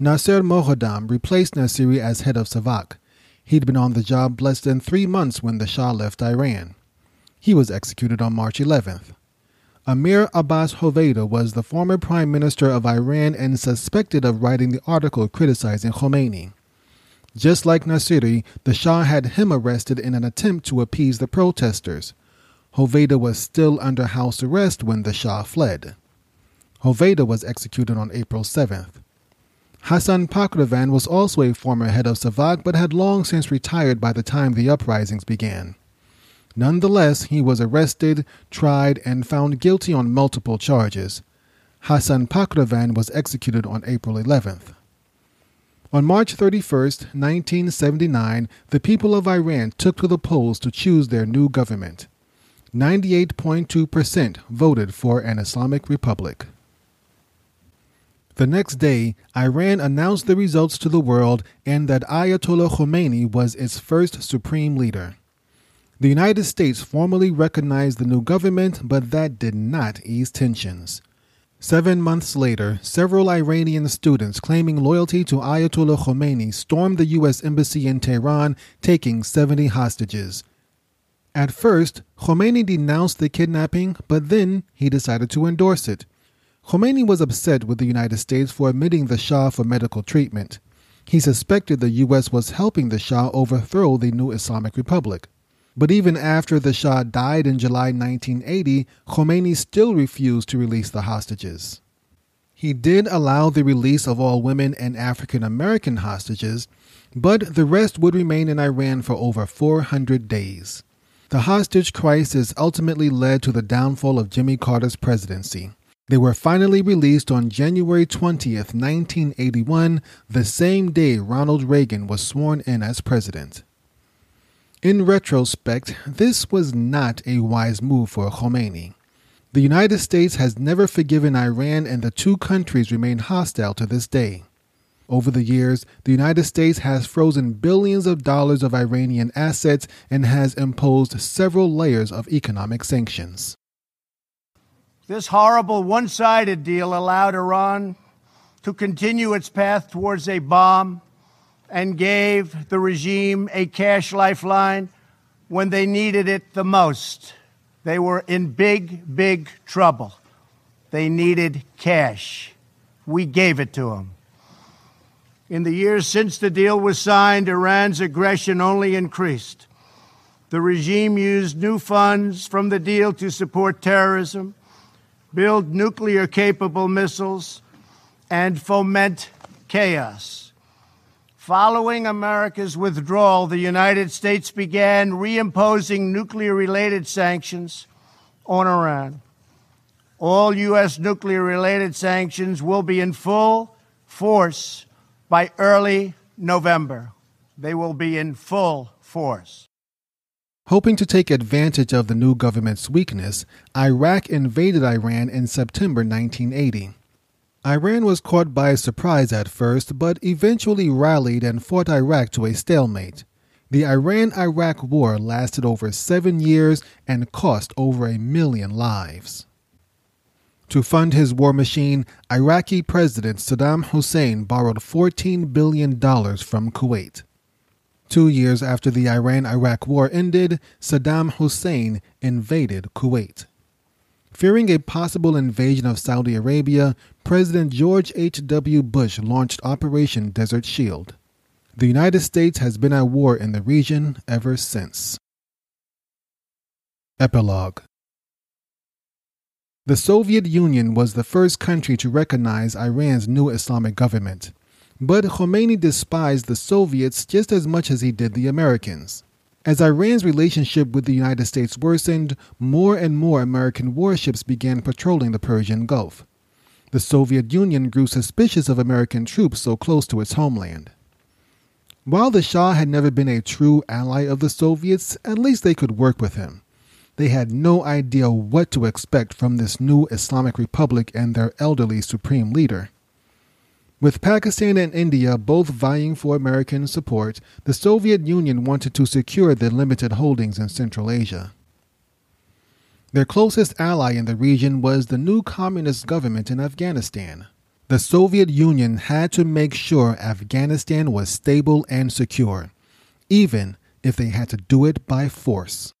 Nasser Moghaddam replaced Nasiri as head of SAVAK. He'd been on the job less than three months when the Shah left Iran. He was executed on March 11th. Amir Abbas Hoveyda was the former prime minister of Iran and suspected of writing the article criticizing Khomeini. Just like Nasiri, the Shah had him arrested in an attempt to appease the protesters. Hoveyda was still under house arrest when the Shah fled. Hoveyda was executed on April 7th. Hassan Pakravan was also a former head of SAVAK but had long since retired by the time the uprisings began. Nonetheless, he was arrested, tried, and found guilty on multiple charges. Hassan Pakravan was executed on April 11th. On March 31, 1979, the people of Iran took to the polls to choose their new government. 98.2% voted for an Islamic republic. The next day, Iran announced the results to the world and that Ayatollah Khomeini was its first supreme leader. The United States formally recognized the new government, but that did not ease tensions. Seven months later, several Iranian students claiming loyalty to Ayatollah Khomeini stormed the U.S. Embassy in Tehran, taking 70 hostages. At first, Khomeini denounced the kidnapping, but then he decided to endorse it. Khomeini was upset with the United States for admitting the Shah for medical treatment. He suspected the U.S. was helping the Shah overthrow the new Islamic Republic. But even after the Shah died in July 1980, Khomeini still refused to release the hostages. He did allow the release of all women and African American hostages, but the rest would remain in Iran for over 400 days. The hostage crisis ultimately led to the downfall of Jimmy Carter's presidency. They were finally released on January 20th, 1981, the same day Ronald Reagan was sworn in as president. In retrospect, this was not a wise move for Khomeini. The United States has never forgiven Iran, and the two countries remain hostile to this day. Over the years, the United States has frozen billions of dollars of Iranian assets and has imposed several layers of economic sanctions. This horrible one sided deal allowed Iran to continue its path towards a bomb and gave the regime a cash lifeline when they needed it the most. They were in big, big trouble. They needed cash. We gave it to them. In the years since the deal was signed, Iran's aggression only increased. The regime used new funds from the deal to support terrorism, build nuclear capable missiles, and foment chaos. Following America's withdrawal, the United States began reimposing nuclear related sanctions on Iran. All U.S. nuclear related sanctions will be in full force by early November. They will be in full force. Hoping to take advantage of the new government's weakness, Iraq invaded Iran in September 1980. Iran was caught by surprise at first, but eventually rallied and fought Iraq to a stalemate. The Iran Iraq War lasted over seven years and cost over a million lives. To fund his war machine, Iraqi President Saddam Hussein borrowed $14 billion from Kuwait. Two years after the Iran Iraq War ended, Saddam Hussein invaded Kuwait. Fearing a possible invasion of Saudi Arabia, President George H.W. Bush launched Operation Desert Shield. The United States has been at war in the region ever since. Epilogue The Soviet Union was the first country to recognize Iran's new Islamic government, but Khomeini despised the Soviets just as much as he did the Americans. As Iran's relationship with the United States worsened, more and more American warships began patrolling the Persian Gulf. The Soviet Union grew suspicious of American troops so close to its homeland. While the Shah had never been a true ally of the Soviets, at least they could work with him. They had no idea what to expect from this new Islamic Republic and their elderly supreme leader. With Pakistan and India both vying for American support, the Soviet Union wanted to secure their limited holdings in Central Asia. Their closest ally in the region was the new communist government in Afghanistan. The Soviet Union had to make sure Afghanistan was stable and secure, even if they had to do it by force.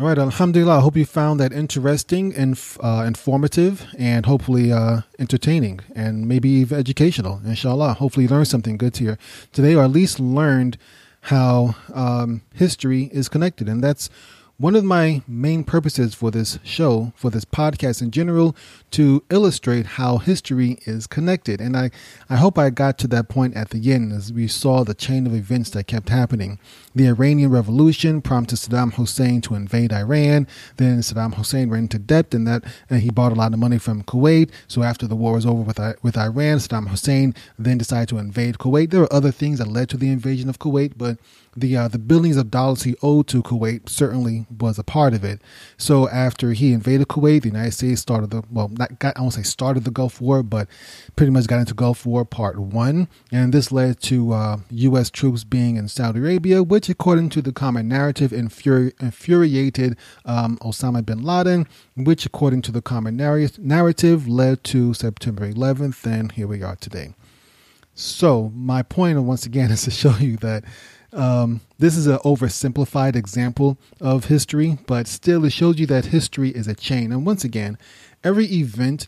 All right, Alhamdulillah. I hope you found that interesting and uh, informative and hopefully uh, entertaining and maybe even educational. Inshallah. Hopefully, you learned something good here today, or at least learned how um, history is connected. And that's one of my main purposes for this show, for this podcast in general, to illustrate how history is connected. And I, I hope I got to that point at the end as we saw the chain of events that kept happening. The Iranian Revolution prompted Saddam Hussein to invade Iran. Then Saddam Hussein ran into debt and that and he bought a lot of money from Kuwait. So after the war was over with, with Iran, Saddam Hussein then decided to invade Kuwait. There were other things that led to the invasion of Kuwait, but the uh, the billions of dollars he owed to Kuwait certainly was a part of it. So after he invaded Kuwait, the United States started the well, not got I won't say started the Gulf War, but pretty much got into Gulf War Part One, and this led to uh, U.S. troops being in Saudi Arabia, which, according to the common narrative, infuri- infuriated um, Osama bin Laden, which, according to the common narrative, led to September 11th, and here we are today. So my point, once again, is to show you that um, this is an oversimplified example of history, but still it shows you that history is a chain. And once again, every event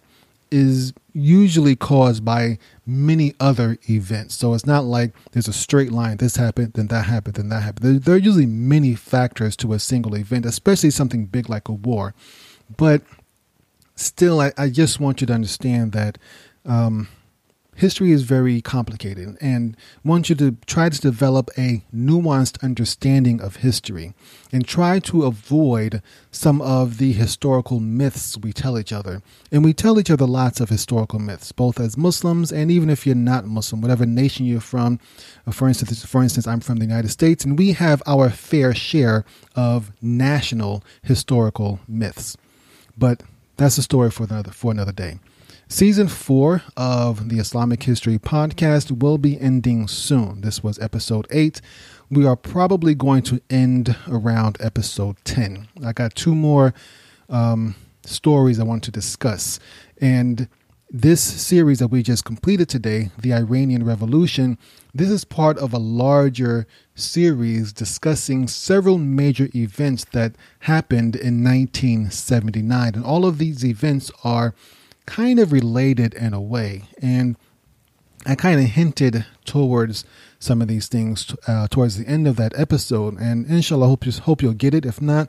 is usually caused by many other events. So it's not like there's a straight line. This happened, then that happened, then that happened. There, there, are usually many factors to a single event, especially something big like a war. But still, I, I just want you to understand that um, history is very complicated and want you to try to develop a nuanced understanding of history and try to avoid some of the historical myths we tell each other. And we tell each other lots of historical myths, both as Muslims and even if you're not Muslim, whatever nation you're from. Uh, for instance, for instance, I'm from the United States, and we have our fair share of national historical myths. But that's a story for another for another day. Season four of the Islamic History podcast will be ending soon. This was episode eight. We are probably going to end around episode 10. I got two more um, stories I want to discuss. And this series that we just completed today, The Iranian Revolution, this is part of a larger series discussing several major events that happened in 1979. And all of these events are kind of related in a way. And I kind of hinted towards some of these things uh, towards the end of that episode. And inshallah, hope, you, hope you'll get it. If not,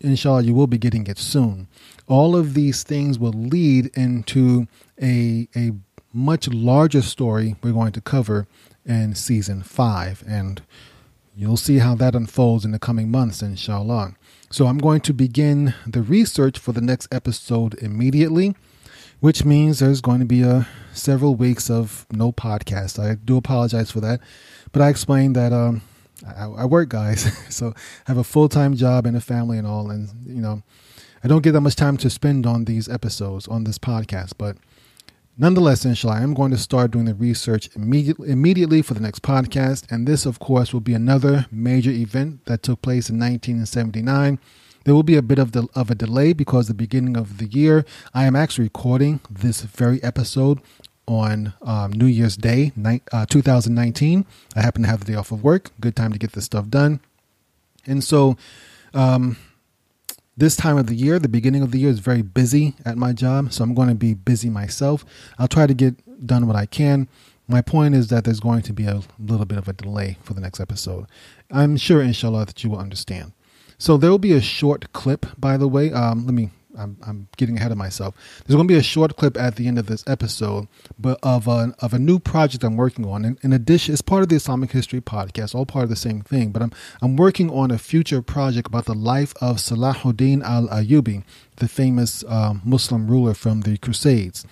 inshallah, you will be getting it soon. All of these things will lead into a, a much larger story we're going to cover in season five. And you'll see how that unfolds in the coming months, inshallah. So I'm going to begin the research for the next episode immediately which means there's going to be a several weeks of no podcast. I do apologize for that, but I explained that um, I, I work, guys, so I have a full time job and a family and all, and you know, I don't get that much time to spend on these episodes on this podcast, but. Nonetheless, inshallah, I'm going to start doing the research immediately, immediately for the next podcast. And this, of course, will be another major event that took place in 1979 there will be a bit of, the, of a delay because the beginning of the year, I am actually recording this very episode on um, New Year's Day, ni- uh, 2019. I happen to have the day off of work. Good time to get this stuff done. And so, um, this time of the year, the beginning of the year is very busy at my job. So I'm going to be busy myself. I'll try to get done what I can. My point is that there's going to be a little bit of a delay for the next episode. I'm sure, inshallah, that you will understand. So there will be a short clip, by the way. Um, let me I'm, I'm getting ahead of myself. There's going to be a short clip at the end of this episode, but of a of a new project I'm working on. In, in addition, it's part of the Islamic History podcast, all part of the same thing. But I'm I'm working on a future project about the life of Salahuddin al Ayyubi, the famous uh, Muslim ruler from the Crusades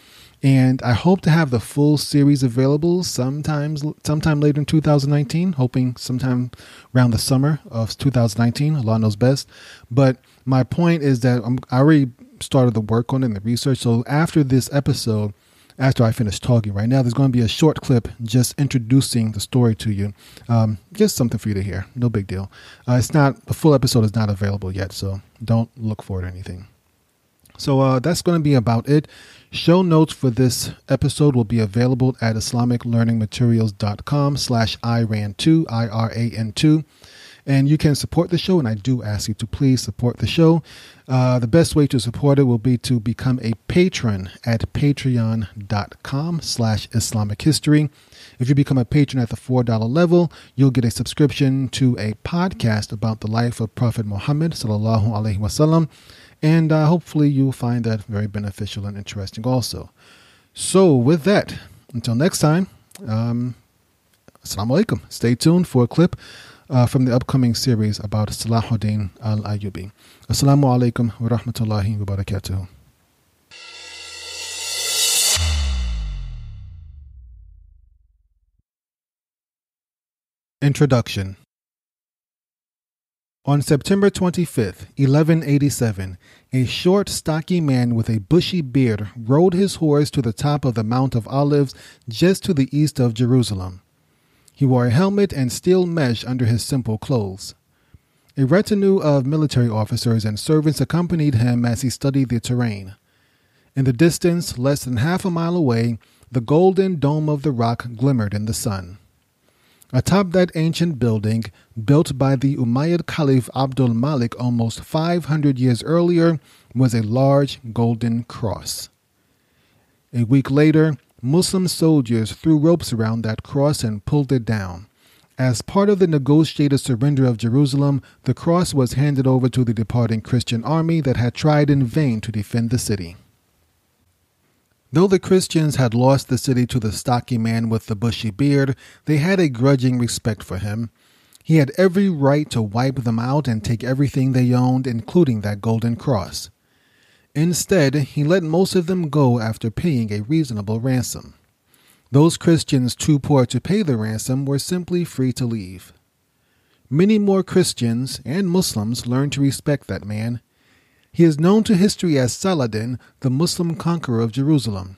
and I hope to have the full series available sometimes sometime later in 2019, hoping sometime around the summer of 2019. Allah knows best. But my point is that I'm, I already started the work on it and the research. So after this episode, after I finish talking right now, there's going to be a short clip just introducing the story to you. Um, just something for you to hear. No big deal. Uh, it's not the full episode is not available yet, so don't look for it or anything. So uh, that's going to be about it. Show notes for this episode will be available at islamiclearningmaterials.com slash IRAN2, I-R-A-N-2. And you can support the show, and I do ask you to please support the show. Uh, the best way to support it will be to become a patron at patreon.com slash Islamic history. If you become a patron at the $4 level, you'll get a subscription to a podcast about the life of Prophet Muhammad sallallahu alaihi wasallam and uh, hopefully, you'll find that very beneficial and interesting also. So, with that, until next time, um, Assalamu alaikum. Stay tuned for a clip uh, from the upcoming series about Salahuddin al Ayyubi. Assalamu alaikum wa rahmatullahi wa barakatuh. Introduction on September 25, 1187, a short, stocky man with a bushy beard rode his horse to the top of the Mount of Olives just to the east of Jerusalem. He wore a helmet and steel mesh under his simple clothes. A retinue of military officers and servants accompanied him as he studied the terrain. In the distance, less than half a mile away, the golden dome of the rock glimmered in the sun. Atop that ancient building, built by the Umayyad Caliph Abdul Malik almost 500 years earlier, was a large golden cross. A week later, Muslim soldiers threw ropes around that cross and pulled it down. As part of the negotiated surrender of Jerusalem, the cross was handed over to the departing Christian army that had tried in vain to defend the city. Though the Christians had lost the city to the stocky man with the bushy beard, they had a grudging respect for him. He had every right to wipe them out and take everything they owned, including that golden cross. Instead, he let most of them go after paying a reasonable ransom. Those Christians too poor to pay the ransom were simply free to leave. Many more Christians and Muslims learned to respect that man he is known to history as Saladin, the Muslim conqueror of Jerusalem.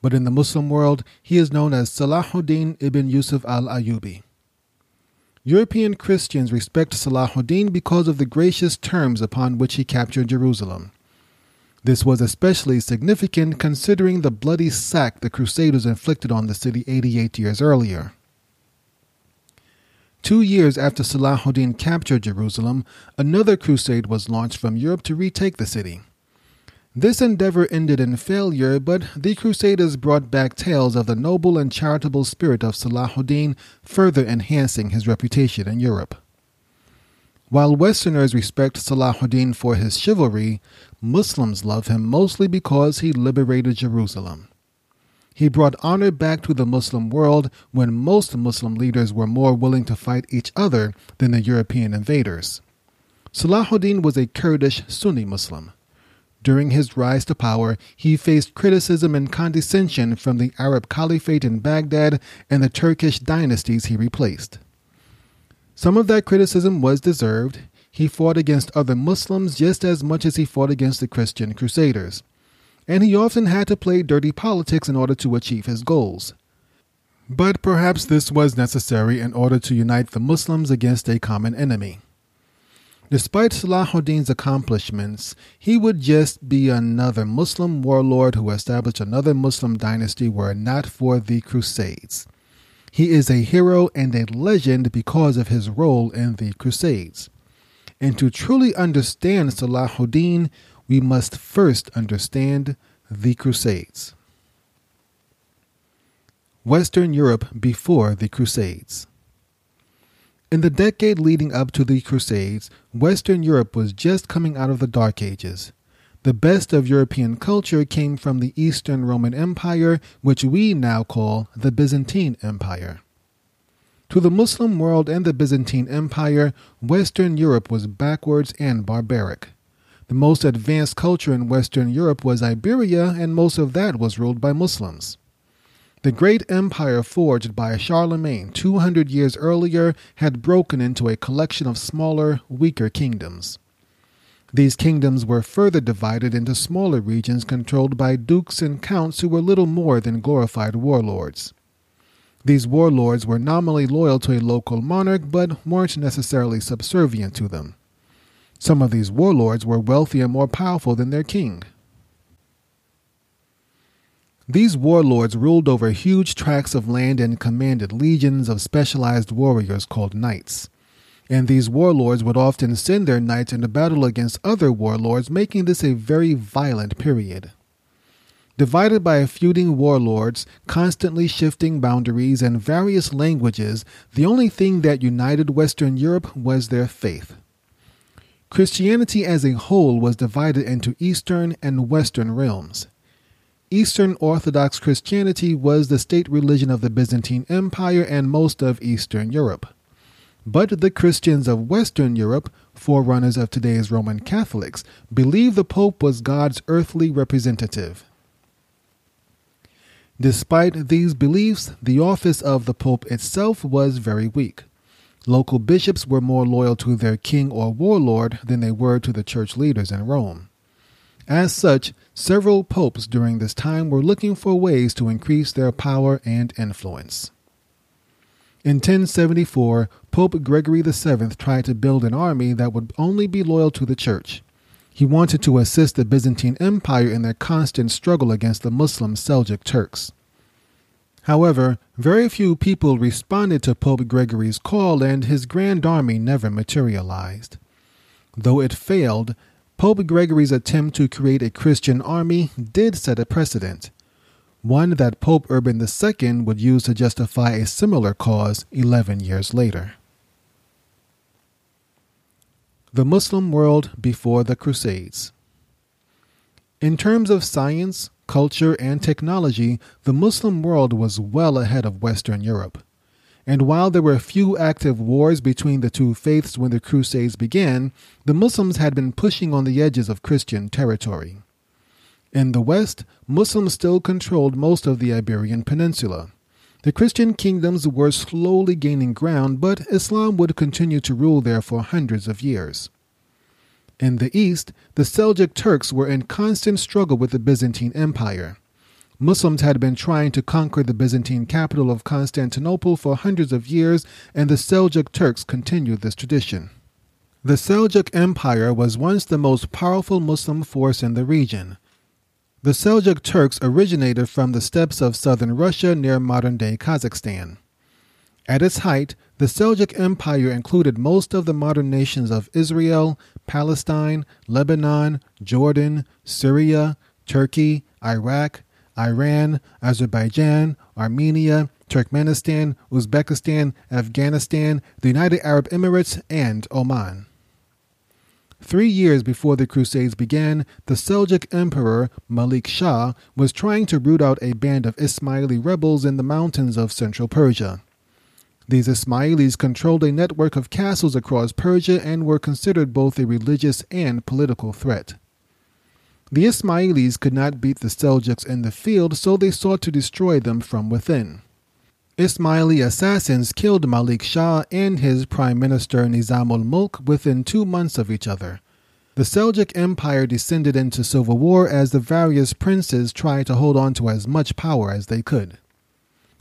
But in the Muslim world, he is known as Salahuddin ibn Yusuf al Ayyubi. European Christians respect Salahuddin because of the gracious terms upon which he captured Jerusalem. This was especially significant considering the bloody sack the Crusaders inflicted on the city 88 years earlier. Two years after Salahuddin captured Jerusalem, another crusade was launched from Europe to retake the city. This endeavor ended in failure, but the Crusaders brought back tales of the noble and charitable spirit of Salahuddin, further enhancing his reputation in Europe. While Westerners respect Salahuddin for his chivalry, Muslims love him mostly because he liberated Jerusalem. He brought honor back to the Muslim world when most Muslim leaders were more willing to fight each other than the European invaders. Salahuddin was a Kurdish Sunni Muslim. During his rise to power, he faced criticism and condescension from the Arab Caliphate in Baghdad and the Turkish dynasties he replaced. Some of that criticism was deserved. He fought against other Muslims just as much as he fought against the Christian Crusaders and he often had to play dirty politics in order to achieve his goals. But perhaps this was necessary in order to unite the Muslims against a common enemy. Despite Salahuddin's accomplishments, he would just be another Muslim warlord who established another Muslim dynasty were it not for the Crusades. He is a hero and a legend because of his role in the Crusades. And to truly understand Salahuddin, we must first understand the Crusades. Western Europe before the Crusades. In the decade leading up to the Crusades, Western Europe was just coming out of the Dark Ages. The best of European culture came from the Eastern Roman Empire, which we now call the Byzantine Empire. To the Muslim world and the Byzantine Empire, Western Europe was backwards and barbaric. The most advanced culture in Western Europe was Iberia, and most of that was ruled by Muslims. The great empire forged by Charlemagne 200 years earlier had broken into a collection of smaller, weaker kingdoms. These kingdoms were further divided into smaller regions controlled by dukes and counts who were little more than glorified warlords. These warlords were nominally loyal to a local monarch but weren't necessarily subservient to them. Some of these warlords were wealthy and more powerful than their king. These warlords ruled over huge tracts of land and commanded legions of specialized warriors called knights. And these warlords would often send their knights into battle against other warlords, making this a very violent period. Divided by feuding warlords, constantly shifting boundaries, and various languages, the only thing that united Western Europe was their faith. Christianity as a whole was divided into Eastern and Western realms. Eastern Orthodox Christianity was the state religion of the Byzantine Empire and most of Eastern Europe. But the Christians of Western Europe, forerunners of today's Roman Catholics, believed the Pope was God's earthly representative. Despite these beliefs, the office of the Pope itself was very weak. Local bishops were more loyal to their king or warlord than they were to the church leaders in Rome. As such, several popes during this time were looking for ways to increase their power and influence. In 1074, Pope Gregory VII tried to build an army that would only be loyal to the church. He wanted to assist the Byzantine Empire in their constant struggle against the Muslim Seljuk Turks. However, very few people responded to Pope Gregory's call and his grand army never materialized. Though it failed, Pope Gregory's attempt to create a Christian army did set a precedent, one that Pope Urban II would use to justify a similar cause 11 years later. The Muslim World Before the Crusades. In terms of science, culture, and technology, the Muslim world was well ahead of Western Europe. And while there were few active wars between the two faiths when the Crusades began, the Muslims had been pushing on the edges of Christian territory. In the West, Muslims still controlled most of the Iberian Peninsula. The Christian kingdoms were slowly gaining ground, but Islam would continue to rule there for hundreds of years. In the east, the Seljuk Turks were in constant struggle with the Byzantine Empire. Muslims had been trying to conquer the Byzantine capital of Constantinople for hundreds of years, and the Seljuk Turks continued this tradition. The Seljuk Empire was once the most powerful Muslim force in the region. The Seljuk Turks originated from the steppes of southern Russia near modern day Kazakhstan. At its height, the Seljuk Empire included most of the modern nations of Israel, Palestine, Lebanon, Jordan, Syria, Turkey, Iraq, Iran, Azerbaijan, Armenia, Turkmenistan, Uzbekistan, Afghanistan, the United Arab Emirates, and Oman. Three years before the Crusades began, the Seljuk Emperor Malik Shah was trying to root out a band of Ismaili rebels in the mountains of central Persia. These Ismailis controlled a network of castles across Persia and were considered both a religious and political threat. The Ismailis could not beat the Seljuks in the field, so they sought to destroy them from within. Ismaili assassins killed Malik Shah and his prime minister Nizam ul Mulk within two months of each other. The Seljuk Empire descended into civil war as the various princes tried to hold on to as much power as they could.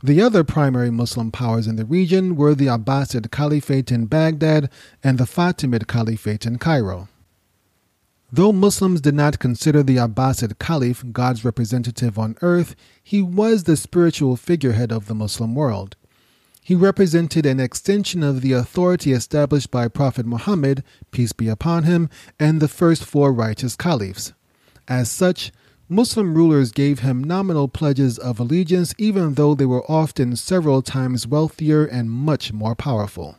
The other primary Muslim powers in the region were the Abbasid Caliphate in Baghdad and the Fatimid Caliphate in Cairo. Though Muslims did not consider the Abbasid Caliph God's representative on earth, he was the spiritual figurehead of the Muslim world. He represented an extension of the authority established by Prophet Muhammad, peace be upon him, and the first four righteous caliphs. As such, Muslim rulers gave him nominal pledges of allegiance even though they were often several times wealthier and much more powerful.